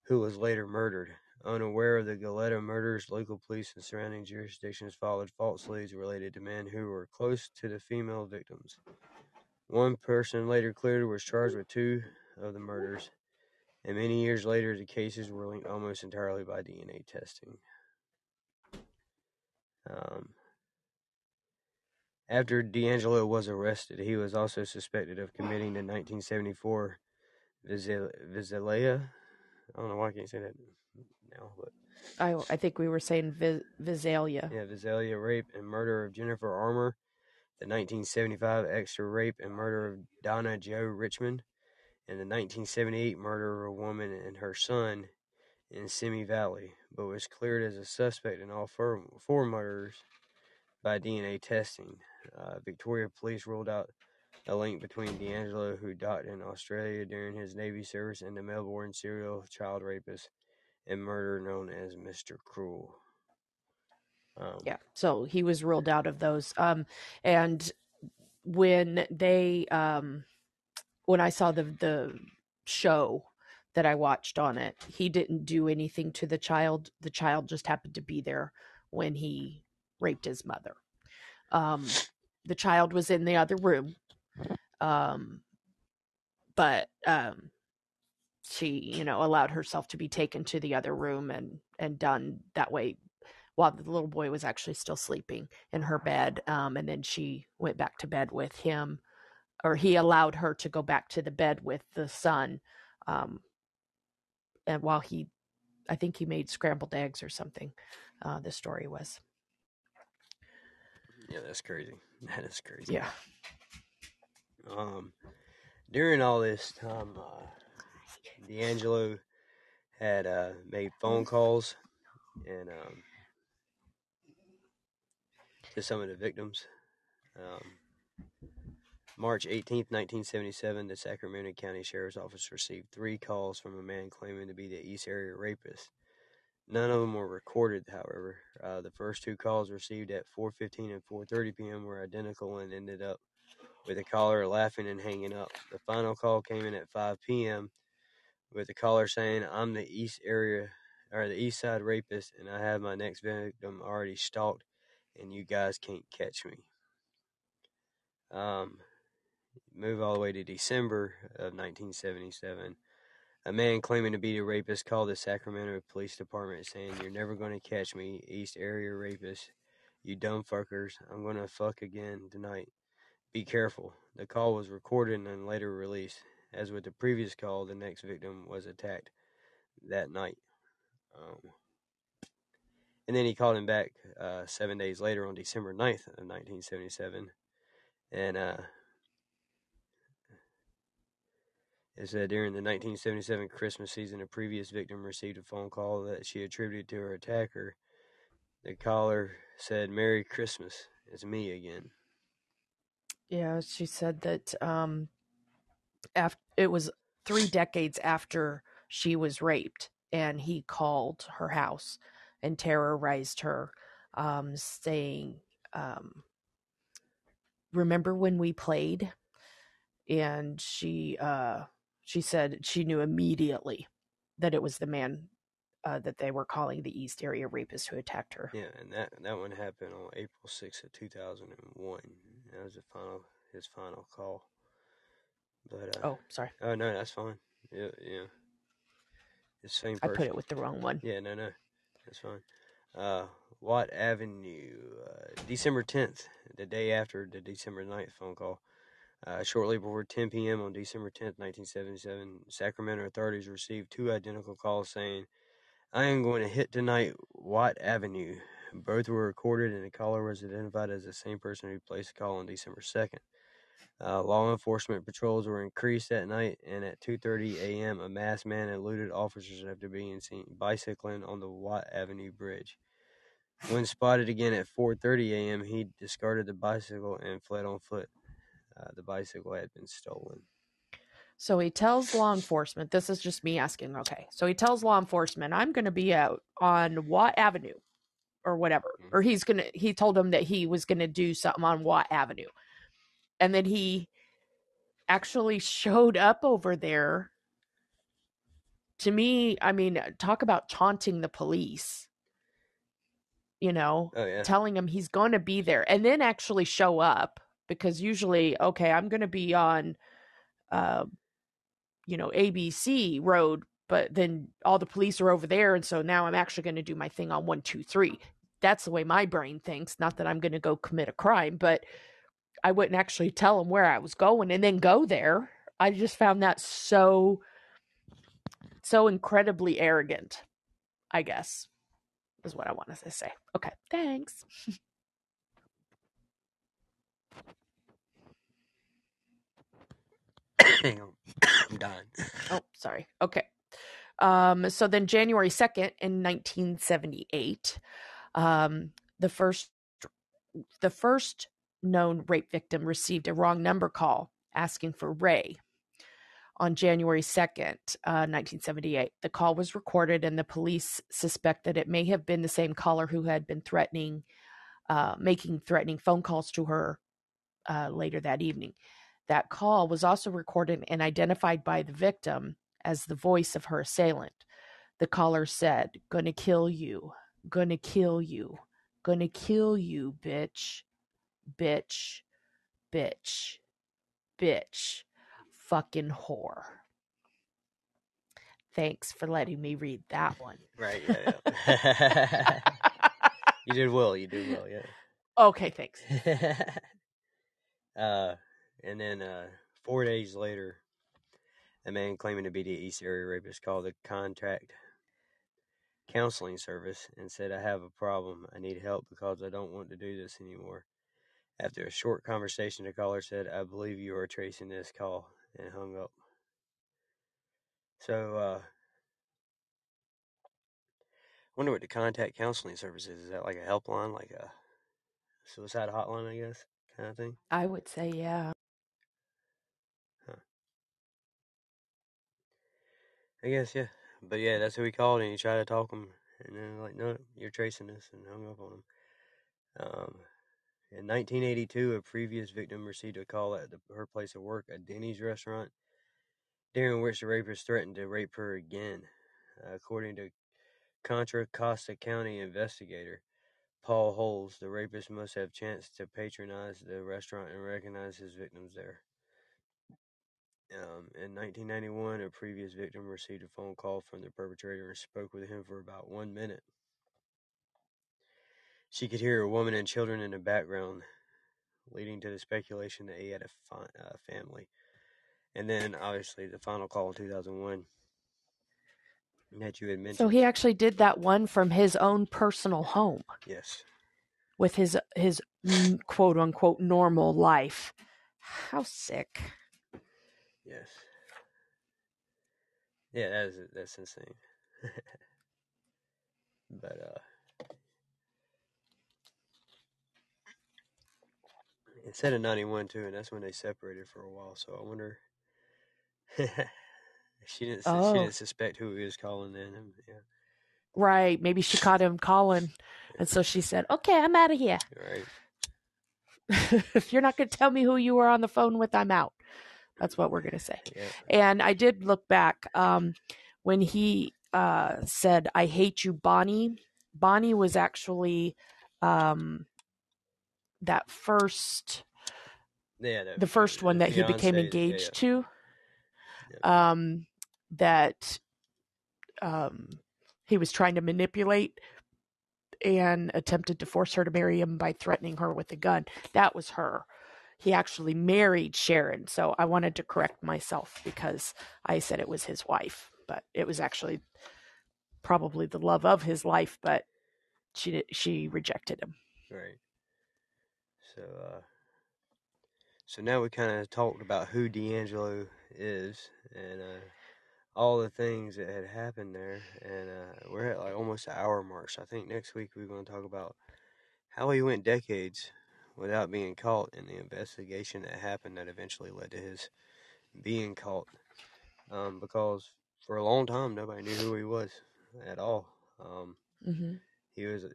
who was later murdered. Unaware of the Goleta murders, local police and surrounding jurisdictions followed false leads related to men who were close to the female victims. One person later cleared was charged with two of the murders, and many years later the cases were linked almost entirely by DNA testing. Um, after DeAngelo was arrested, he was also suspected of committing the 1974 Vizela. Vizela I don't know why I can't say that now, but I I think we were saying Vis- Visalia. yeah, Visalia rape and murder of Jennifer Armour, the 1975 Exeter rape and murder of Donna Jo Richmond, and the 1978 murder of a woman and her son in Simi Valley, but was cleared as a suspect in all four, four murders by DNA testing. Uh, Victoria police ruled out a link between DeAngelo, who docked in Australia during his Navy service, and the Melbourne serial child rapist and murder known as Mr. Cruel. Um, Yeah. So he was ruled out of those. Um, and when they, um, when I saw the the show that I watched on it, he didn't do anything to the child. The child just happened to be there when he raped his mother. Um, the child was in the other room, um, but um, she, you know, allowed herself to be taken to the other room and and done that way while the little boy was actually still sleeping in her bed. Um, and then she went back to bed with him, or he allowed her to go back to the bed with the son. Um, and while he, I think he made scrambled eggs or something, uh, the story was. yeah, that's crazy. [LAUGHS] That is crazy. Yeah. Um, during all this time, uh, DeAngelo had uh, made phone calls and um, to some of the victims. Um, March 18th, 1977, the Sacramento County Sheriff's Office received three calls from a man claiming to be the East Area rapist. None of them were recorded, however. Uh, the first two calls received at 4:15 and 4:30 p.m. were identical and ended up with the caller laughing and hanging up. The final call came in at 5 p.m. with the caller saying, "I'm the East Area or the East Side rapist, and I have my next victim already stalked, and you guys can't catch me." Um, move all the way to December of 1977. A man claiming to be the rapist called the Sacramento Police Department saying, You're never going to catch me, East Area rapist. You dumb fuckers. I'm going to fuck again tonight. Be careful. The call was recorded and later released. As with the previous call, the next victim was attacked that night. Um, and then he called him back uh, seven days later on December 9th of 1977. And uh, it said during the 1977 Christmas season, a previous victim received a phone call that she attributed to her attacker. The caller said, Merry Christmas. It's me again. Yeah, she said that um, after it was three decades after she was raped, and he called her house and terrorized her, um, saying, um, "Remember when we played?" And she uh, she said she knew immediately that it was the man uh, that they were calling the East Area rapist who attacked her. Yeah, and that that one happened on April 6th of 2001. That was the final his final call. But uh, Oh, sorry, oh no, that's fine. Yeah, yeah. It's the same I person. put it with the wrong one. Yeah, no, no, that's fine. Uh, Watt Avenue, uh, December 10th, the day after the December 9th phone call. Uh, shortly before 10 p.m. on December 10th, 1977, Sacramento authorities received two identical calls saying, I am going to hit tonight Watt Avenue. Both were recorded, and the caller was identified as the same person who placed the call on December 2nd. Uh, law enforcement patrols were increased that night, and at 2:30 a.m., a masked man eluded officers after being seen bicycling on the Watt Avenue bridge. When spotted again at 4:30 a.m., he discarded the bicycle and fled on foot. Uh, the bicycle had been stolen. So he tells law enforcement, this is just me asking, okay. So he tells law enforcement, I'm going to be out on Watt Avenue or whatever. Mhm. Or he's going to, he told him that he was going to do something on Watt Avenue. And then he actually showed up over there. To me, I mean, talk about taunting the police, you know, Oh yeah, telling him he's going to be there and then actually show up because usually okay i'm going to be on uh you know abc road but then all the police are over there and so now i'm actually going to do my thing on 123 that's the way my brain thinks not that i'm going to go commit a crime but i wouldn't actually tell him where i was going and then go there i just found that so so incredibly arrogant i guess is what i wanted to say okay thanks hang on, I'm done. Oh, sorry. Okay. Um, so then January 2nd in 1978, um, the first the first known rape victim received a wrong number call asking for Ray on January 2nd, uh, 1978. The call was recorded, and the police suspect that it may have been the same caller who had been threatening, uh, making threatening phone calls to her uh, later that evening. That call was also recorded and identified by the victim as the voice of her assailant. The caller said, Gonna kill you, gonna kill you, gonna kill you, bitch, bitch, bitch, bitch, fucking whore. Thanks for letting me read that one. Right. Yeah. [LAUGHS] yeah. [LAUGHS] you did well. You did well. Yeah. Okay, thanks. [LAUGHS] uh, and then uh, four days later, a man claiming to be the East Area rapist called the contract counseling service and said, I have a problem. I need help because I don't want to do this anymore. After a short conversation, the caller said, I believe you are tracing this call and hung up. So, uh, I wonder what the contact counseling service is. Is that like a helpline, like a suicide hotline, I guess, kind of thing? I would say, yeah. I guess, yeah. But yeah, that's who he called, and he tried to talk him, and then like, no, you're tracing this, and hung up on him. Um, in 1982, a previous victim received a call at the, her place of work, a Denny's restaurant, during which the rapist threatened to rape her again. According to Contra Costa County investigator Paul Holes, the rapist must have chanced to patronize the restaurant and recognize his victims there. Um, in 1991, a previous victim received a phone call from the perpetrator and spoke with him for about one minute. She could hear a woman and children in the background, leading to the speculation that he had a fi- uh, family. And then, obviously, the final call in 2001 that you had mentioned. So he actually did that one from his own personal home yes, with his his quote unquote normal life. How sick. yes, yeah. That is that's insane. [LAUGHS] but uh, it said in '91 too, and that's when they separated for a while. So I wonder. [LAUGHS] she didn't. She Oh. didn't suspect who he was calling then. Yeah, Right. Maybe she caught him calling. And so she said, Okay, I'm out of here. right. [LAUGHS] if you're not going to tell me who you were on the phone with, I'm out. That's what we're going to say. Yeah. And I did look back um, when he uh, said, I hate you, Bonnie. Bonnie was actually um, that first, Yeah. the first one that he became fiancé, yeah, engaged to. Um, that um, he was trying to manipulate and attempted to force her to marry him by threatening her with a gun. That was her. He actually married Sharon. So I wanted to correct myself because I said it was his wife, but it was actually probably the love of his life, but she she rejected him. Right. So, uh, so now we kind of talked about who DeAngelo is and uh, all the things that had happened there, and uh, we're at like almost an hour mark. So I think next week we're going to talk about how he went decades without being caught in the investigation that happened that eventually led to his being caught. Um, because for a long time nobody knew who he was at all. Um, hmm he was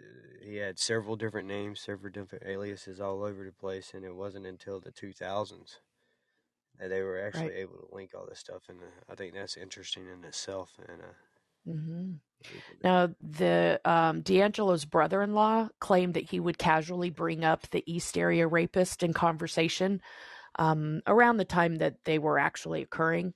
he had several different names, several different aliases all over the place, and it wasn't until the 2000s that they were actually Right. able to link all this stuff. And uh, I think that's interesting in itself. And uh, hmm Now, the um, DeAngelo's brother-in-law claimed that he would casually bring up the East Area rapist in conversation um, around the time that they were actually occurring.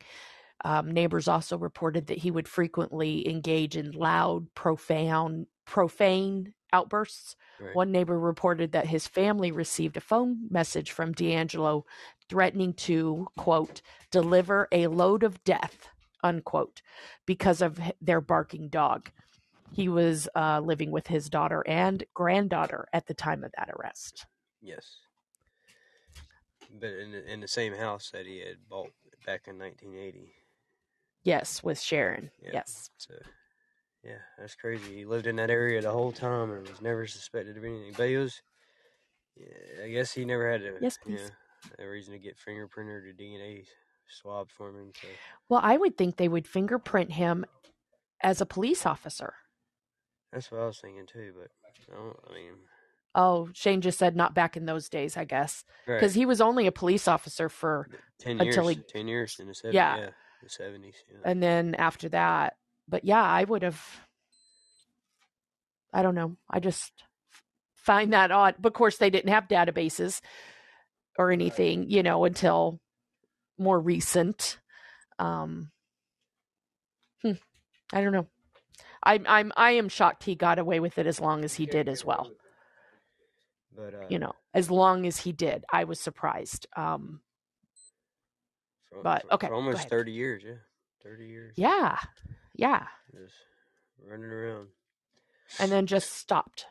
Um, neighbors also reported that he would frequently engage in loud, profane, profane outbursts. right, One neighbor reported that his family received a phone message from DeAngelo threatening to, quote, deliver a load of death, unquote, because of their barking dog. He was uh, living with his daughter and granddaughter at the time of that arrest. yes, but in the, in the same house that he had bought back in 1980. Yes, with Sharon. Yes. So, yeah, that's crazy. He lived in that area the whole time and was never suspected of anything. But he was, yeah, I guess he never had to. Yes, yeah, a reason to get fingerprinted or DNA swab for him. So Well, I would think they would fingerprint him as a police officer. that's what I was thinking too. But I, don't, I mean, Oh, Shane just said not back in those days, I guess, right, because he was only a police officer for, ten years, until he- ten years in the seventies. Yeah. Yeah. the seventies. Yeah. and then after that. But yeah, I would have. I don't know. I just find that odd. But of course, they didn't have databases or anything, you know, until more recent. Um, hmm, I don't know. I'm I'm I am shocked he got away with it as long as he did as well. But uh, You know, as long as he did, I was surprised. Um, but- okay, almost thirty years. Yeah, thirty years. yeah, yeah, just running around. and then just stopped.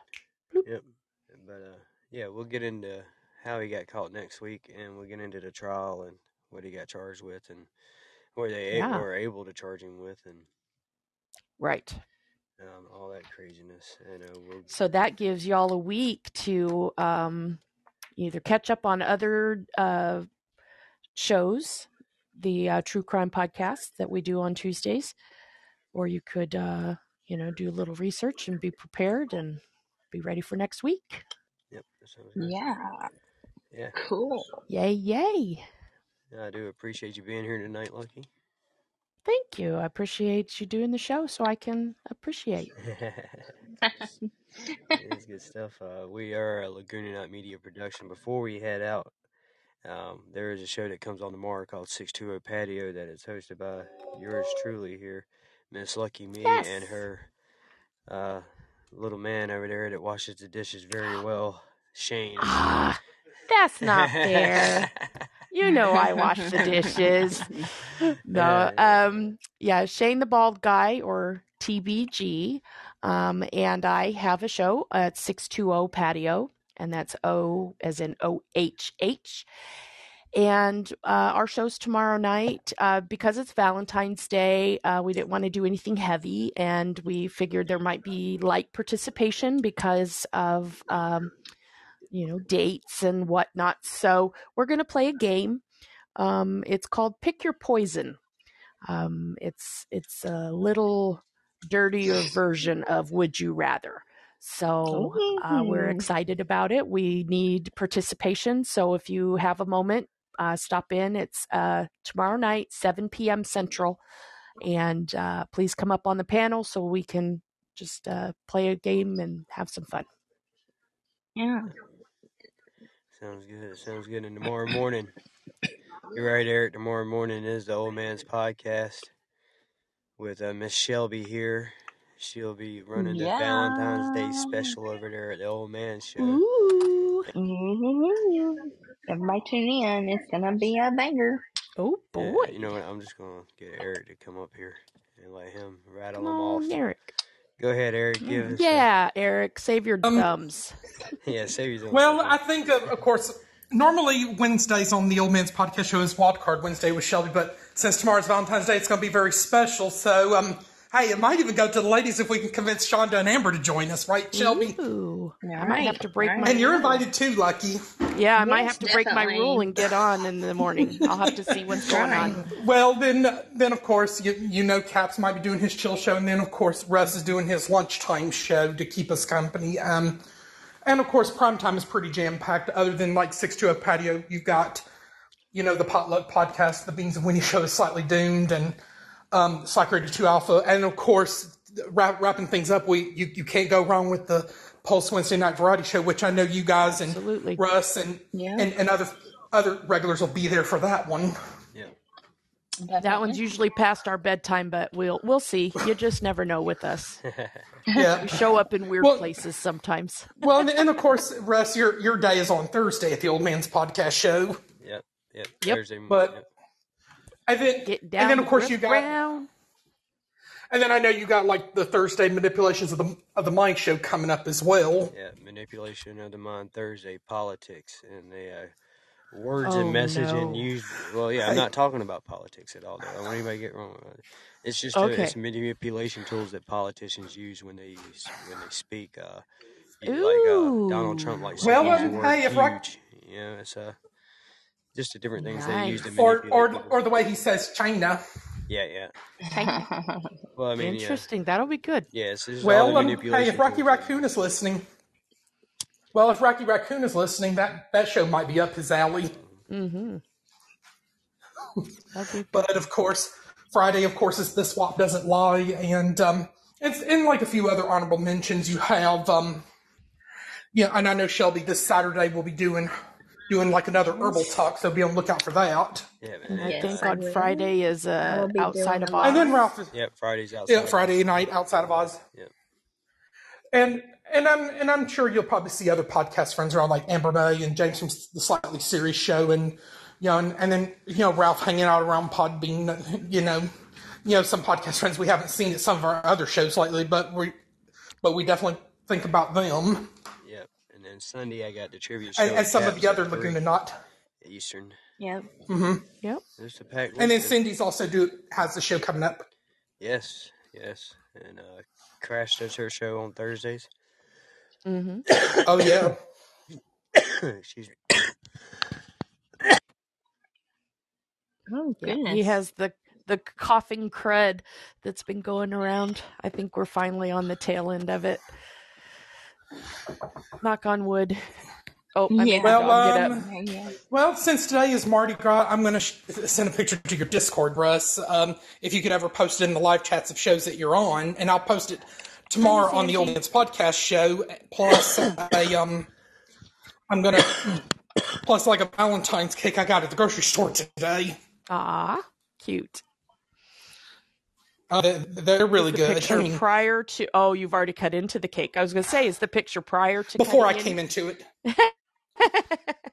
Yep. But uh, yeah, we'll get into how he got caught next week, and we'll get into the trial and what he got charged with, and what they Yeah. were able to charge him with, and Right. um, all that craziness. And uh, we'll So that gives y'all a week to um, either catch up on other uh, shows, the uh, true crime podcast that we do on Tuesdays, or you could, uh, you know, do a little research and be prepared and be ready for next week. Yep. That sounds good. Yeah, Yeah. cool. Yay, yay. I do appreciate you being here tonight, Lucky. Thank you. I appreciate you doing the show so I can appreciate. [LAUGHS] it's good stuff. Uh, we are a Laguna Night Media production. Before we head out, um, there is a show that comes on tomorrow called 620 Patio that is hosted by yours truly here, Miss Lucky Me, and her uh, little man over there that washes the dishes very [GASPS] well, Shane. Ah, that's not fair. You know I wash the dishes. [LAUGHS] No, Yeah. um, yeah, Shane the Bald Guy or TBG. Um, and I have a show at 620 Patio, and that's O as in O H H. And uh, our show's tomorrow night. Uh, because it's Valentine's Day, uh, we didn't want to do anything heavy, and we figured there might be light participation because of, um, you know, dates and whatnot. So we're going to play a game. Um, it's called Pick Your Poison. Um, it's it's a little dirtier version of Would You Rather. So uh, we're excited about it. We need participation. So if you have a moment, uh, stop in. It's uh, tomorrow night, 7 p.m. Central. And uh, please come up on the panel so we can just uh, play a game and have some fun. Yeah. Sounds good. Sounds good. And tomorrow morning, you're right, Eric. Tomorrow morning is the Old Man's Podcast with uh, Miss Shelby here. She'll be running the Valentine's Day special over there at the Old Man's Show. Ooh. Ooh. Everybody tune in. It's gonna be a banger. Oh, Yeah, boy. you know what? I'm just gonna get Eric to come up here and let him rattle Come them on, off. Eric. Go ahead, Eric. Give us. uh, Yeah, Eric, save your Um, thumbs. [LAUGHS] yeah. Save your. Well, I think, of, of course, normally Wednesdays on the Old Man's Podcast Show is Wild Card Wednesday with Shelby, but since tomorrow's Valentine's Day, it's going to be very special. So, um, hey, it might even go to the ladies if we can convince Shonda and Amber to join us, right, Shelby? Ooh, I might Right, have to break right. my. And you're invited too, Lucky. Yeah, I might have to break my rule and get on in the morning. I'll have to see what's going on. [LAUGHS] Well, then, then of course, you, you know, Caps might be doing his chill show, and then of course, Russ is doing his lunchtime show to keep us company. Um, and of course, prime time is pretty jam packed. Other than like six to a patio, you've got, you know, the potluck podcast, the Beans and Winnie show is slightly doomed, and um, Psych Radio Two Alpha, and of course, wrap, wrapping things up, we you, you can't go wrong with the Pulse Wednesday Night Variety Show, which I know you guys and Absolutely. Russ and, Yeah. and and other other regulars will be there for that one. Yeah. That one's usually past our bedtime, but we'll we'll see. You just never know with us. [LAUGHS] Yeah. We show up in weird Well- places sometimes. Well, and, [LAUGHS] and of course, Russ, your your day is on Thursday at the Old Man's Podcast Show, Yep. Yep. Yep. Thursday but yep. And then Get down. and then of course you got Brown. and then I know you got like the Thursday manipulations of the of the mind show coming up as well. Yeah, manipulation of the mind Thursday, politics, and the uh, words Oh, and message no. used. Well, yeah, I'm not talking about politics at all. Though. I don't want anybody to get wrong. About it. It's just uh, Okay. it's manipulation tools that politicians use when they use, when they speak. Uh, y- like uh, Donald Trump likes Well, um, hey, if I- huge. You know, it's uh, just the different things they use to Nice. Or manipulate or people. or the way he says China. yeah, yeah. [LAUGHS] Well, I mean, yeah, Interesting. That'll be good. yeah. It's just all Well, the um, hey, if Rocky tools. Raccoon is listening, well, if Rocky Raccoon is listening, that that show might be up his alley. Mm-hmm. That'd be [LAUGHS] But of course, Friday, of course, is the swap doesn't lie, and um, it's in like a few other honorable mentions. You have, um, yeah, and I know Shelby this Saturday we'll be doing doing like another herbal talk, so be on the lookout for that. Yeah, man. I Yes, think I on will. Friday is uh, outside of Oz. And then Ralph, is- Yep, Fridays outside. yeah, Friday night outside of Oz. Yeah. And and I'm and I'm sure you'll probably see other podcast friends around like Amber May and James from the Slightly Serious Show, and you know, and, and then you know Ralph hanging out around Podbean. You know, you know some podcast friends we haven't seen at some of our other shows lately, but we but we definitely think about them Yep. And then Sunday I got the trivia show. and, and some of the other three Laguna Knot. Eastern. yep. Mm-hmm. Yep. There's the pack. And then. Cindy's also do has the show coming up. Yes, yes. And uh, Crash does her show on Thursdays. Mm-hmm. [COUGHS] Oh yeah, [COUGHS] Excuse me. Oh goodness. He has the the coughing crud that's been going around. I think we're finally on the tail end of it. Knock on wood. Oh, I made Yeah. Well, dog get um, up. Yeah, yeah. Well, since today is Mardi Gras, I'm going to sh- send a picture to your Discord, Russ. Um, if you could ever post it in the live chats of shows that you're on, and I'll post it tomorrow on the Old Man's Podcast show. Plus, a um, I'm going [COUGHS] to plus like a Valentine's cake I got at the grocery store today. Ah, cute. Uh, they're, they're really the good. picture I mean, prior to oh, you've already cut into the cake. I was going to say, is the picture prior to before I cutting came into it. [LAUGHS]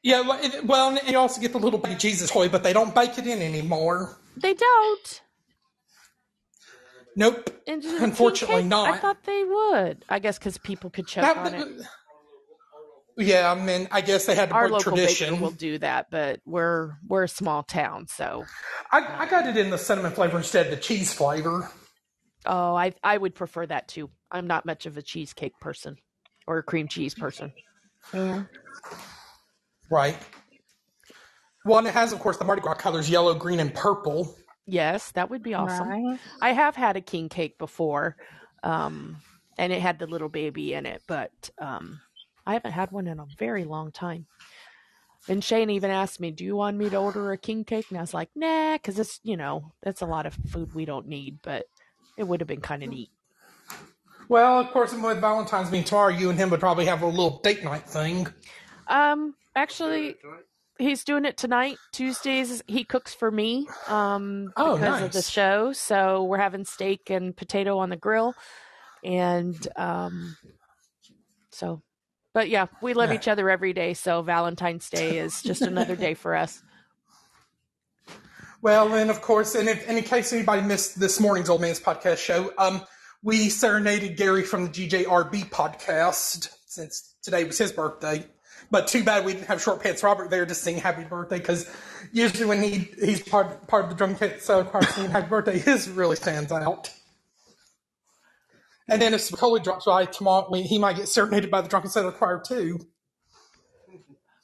yeah, well, it- well, and you also get the little baby Jesus toy, but they don't bake it in anymore. They don't. Nope. And just a king Unfortunately not. I thought they would. I guess because people could choke That- on it. Yeah, I mean, I guess they had to Our break local tradition. baker will do that, but we're we're a small town, so I, I got it in the cinnamon flavor instead of the cheese flavor. oh, I I would prefer that too. I'm not much of a cheesecake person or a cream cheese person. Yeah. Right. Well, and it has, of course, the Mardi Gras colors yellow, green, and purple. Yes, that would be awesome. Right. I have had a king cake before, um, and it had the little baby in it, but um, I haven't had one in a very long time. And Shane even asked me, "Do you want me to order a king cake?" And I was like, "Nah," because it's you know that's a lot of food we don't need, but it would have been kind of neat. Well, of course, with Valentine's being tomorrow, you and him would probably have a little date night thing. Um, actually, he's doing it tonight. Tuesdays he cooks for me. Um, Oh, because of the show. So we're having steak and potato on the grill, and um, so, but yeah, we love Yeah. each other every day. So Valentine's Day is just another day for us. [LAUGHS] Well, and of course, and, if, and in case anybody missed this morning's Old Man's Podcast show, um, we serenaded Gary from the GJRB podcast since today was his birthday. But too bad we didn't have Short Pants Robert there to sing Happy Birthday because usually when he he's part part of the Drum Kit so choir singing Happy Birthday, his really stands out. And then if Spicoli drops by tomorrow, we, he might get serenaded by the Drunken Sailor Choir too.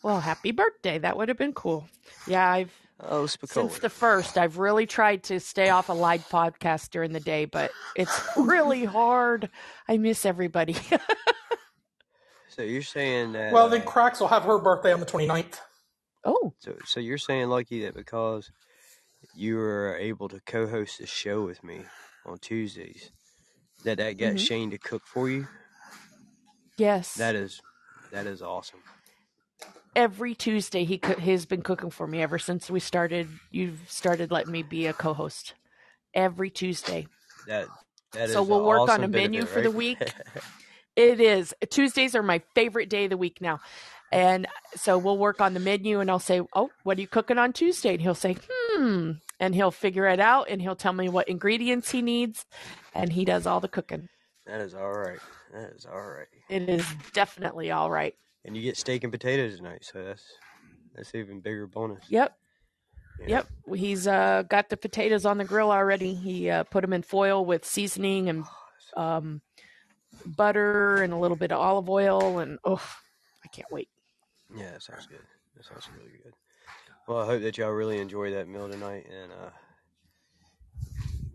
Well, happy birthday! That would have been cool. Yeah, I've Oh, since the first, I've really tried to stay off a live podcast during the day, but it's really hard. I miss everybody. [LAUGHS] So you're saying that? Well, then uh, Cracks will have her birthday on the 29th. oh, So, so you're saying, Lucky, that because you were able to co-host the show with me on Tuesdays, that that got Mhm. Shane to cook for you? yes. That is, that is awesome. every Tuesday he co- he's been cooking for me ever since we started. You've started letting me be a co-host every Tuesday. That that is. So we'll work on a menu benefit, for the week. [LAUGHS] It is Tuesdays are my favorite day of the week now, and so we'll work on the menu. And I'll say, "Oh, what are you cooking on Tuesday?" And he'll say, "Hmm," and he'll figure it out, and he'll tell me what ingredients he needs, and he does all the cooking. that is all right. That is all right. It is definitely all right. And you get steak and potatoes tonight, so that's that's even bigger bonus. Yep. Yeah. Yep, he's uh, got the potatoes on the grill already. He uh, put them in foil with seasoning and um, butter and a little bit of olive oil, and oh, I can't wait. Yeah, that sounds good. That sounds really good. Well, I hope that y'all really enjoy that meal tonight, and uh,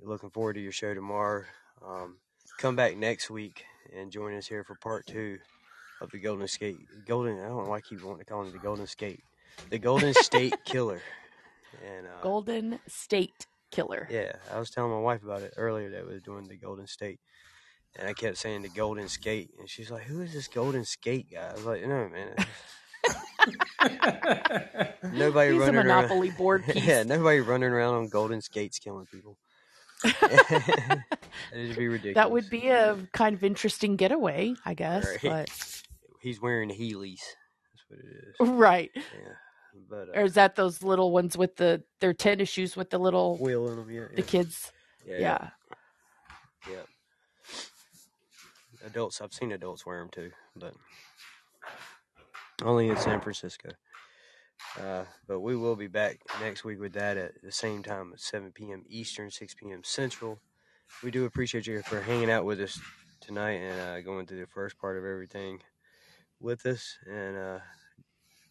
looking forward to your show tomorrow. Um, come back next week and join us here for part two of the Golden Skate. Golden. I don't know why I keep wanting to call it the Golden Skate. The Golden State [LAUGHS] Killer. And uh, Golden State Killer. yeah, I was telling my wife about it earlier that we was doing the Golden State. And I kept saying the Golden Skate, and she's like, "Who is this Golden Skate guy?" I was like, "No, man, [LAUGHS] nobody He's a running around." Monopoly board [LAUGHS] piece. Yeah, nobody running around on golden skates killing people. [LAUGHS] That'd be ridiculous. That would be a kind of interesting getaway, I guess. Right. [LAUGHS] He's wearing Heelys. That's what it is. Right. Yeah, but Or uh, is that those little ones with the their tennis shoes with the little wheel in them. Yeah, the yeah. kids? yeah, Yeah. yeah. Adults, I've seen adults wear them too, but only in San Francisco. Uh, but we will be back next week with that at the same time at 7 p.m. Eastern, 6 p.m. Central. We do appreciate you for hanging out with us tonight and uh, going through the first part of everything with us and uh,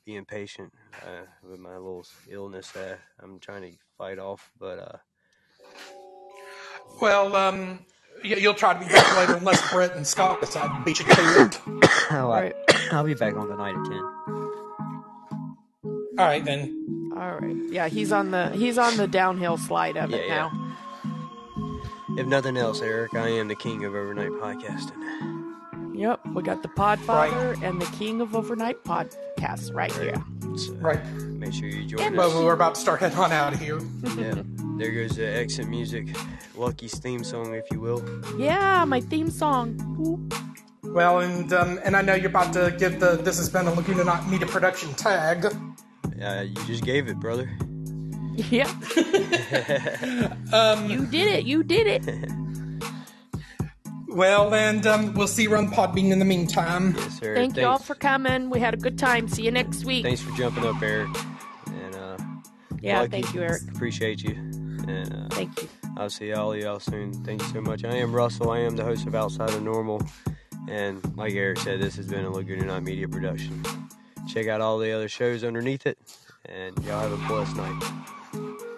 being patient uh, with my little illness that I'm trying to fight off. But uh, Well, um, you'll try to be back later unless Brett and Scott decide to beat you to it. [COUGHS] I'll, I'll be back on the night at 10. All right, then. All right. Yeah, he's on the he's on the downhill slide of it Yeah, yeah. now. If nothing else, Eric, I am the king of overnight podcasting. Yep. We got the Podfather and the King of Overnight Podcasts right here. So Right. make sure you join But us. we're about to start heading on out of here. Yeah, there goes the exit music, Lucky's theme song, if you will. Yeah, my theme song. Ooh. Well, and um, and I know you're about to give the This Has Been a Laguna Night Media Production tag. Uh, you just gave it, brother. [LAUGHS] Yeah. [LAUGHS] Um, You did it. You did it. [LAUGHS] well, and um, we'll see you on Podbean in the meantime. Yes, sir. Thank thanks, y'all for coming. We had a good time. See you next week. Thanks for jumping up, Eric. And uh, yeah, Lucky, thank you, Eric. Appreciate you. And uh, Thank you. I'll see all of y'all soon. Thank you so much. I am Russell. I am the host of Outside of Normal. And like Eric said, this has been a Laguna Night Media production. Check out all the other shows underneath it, and y'all have a blessed night.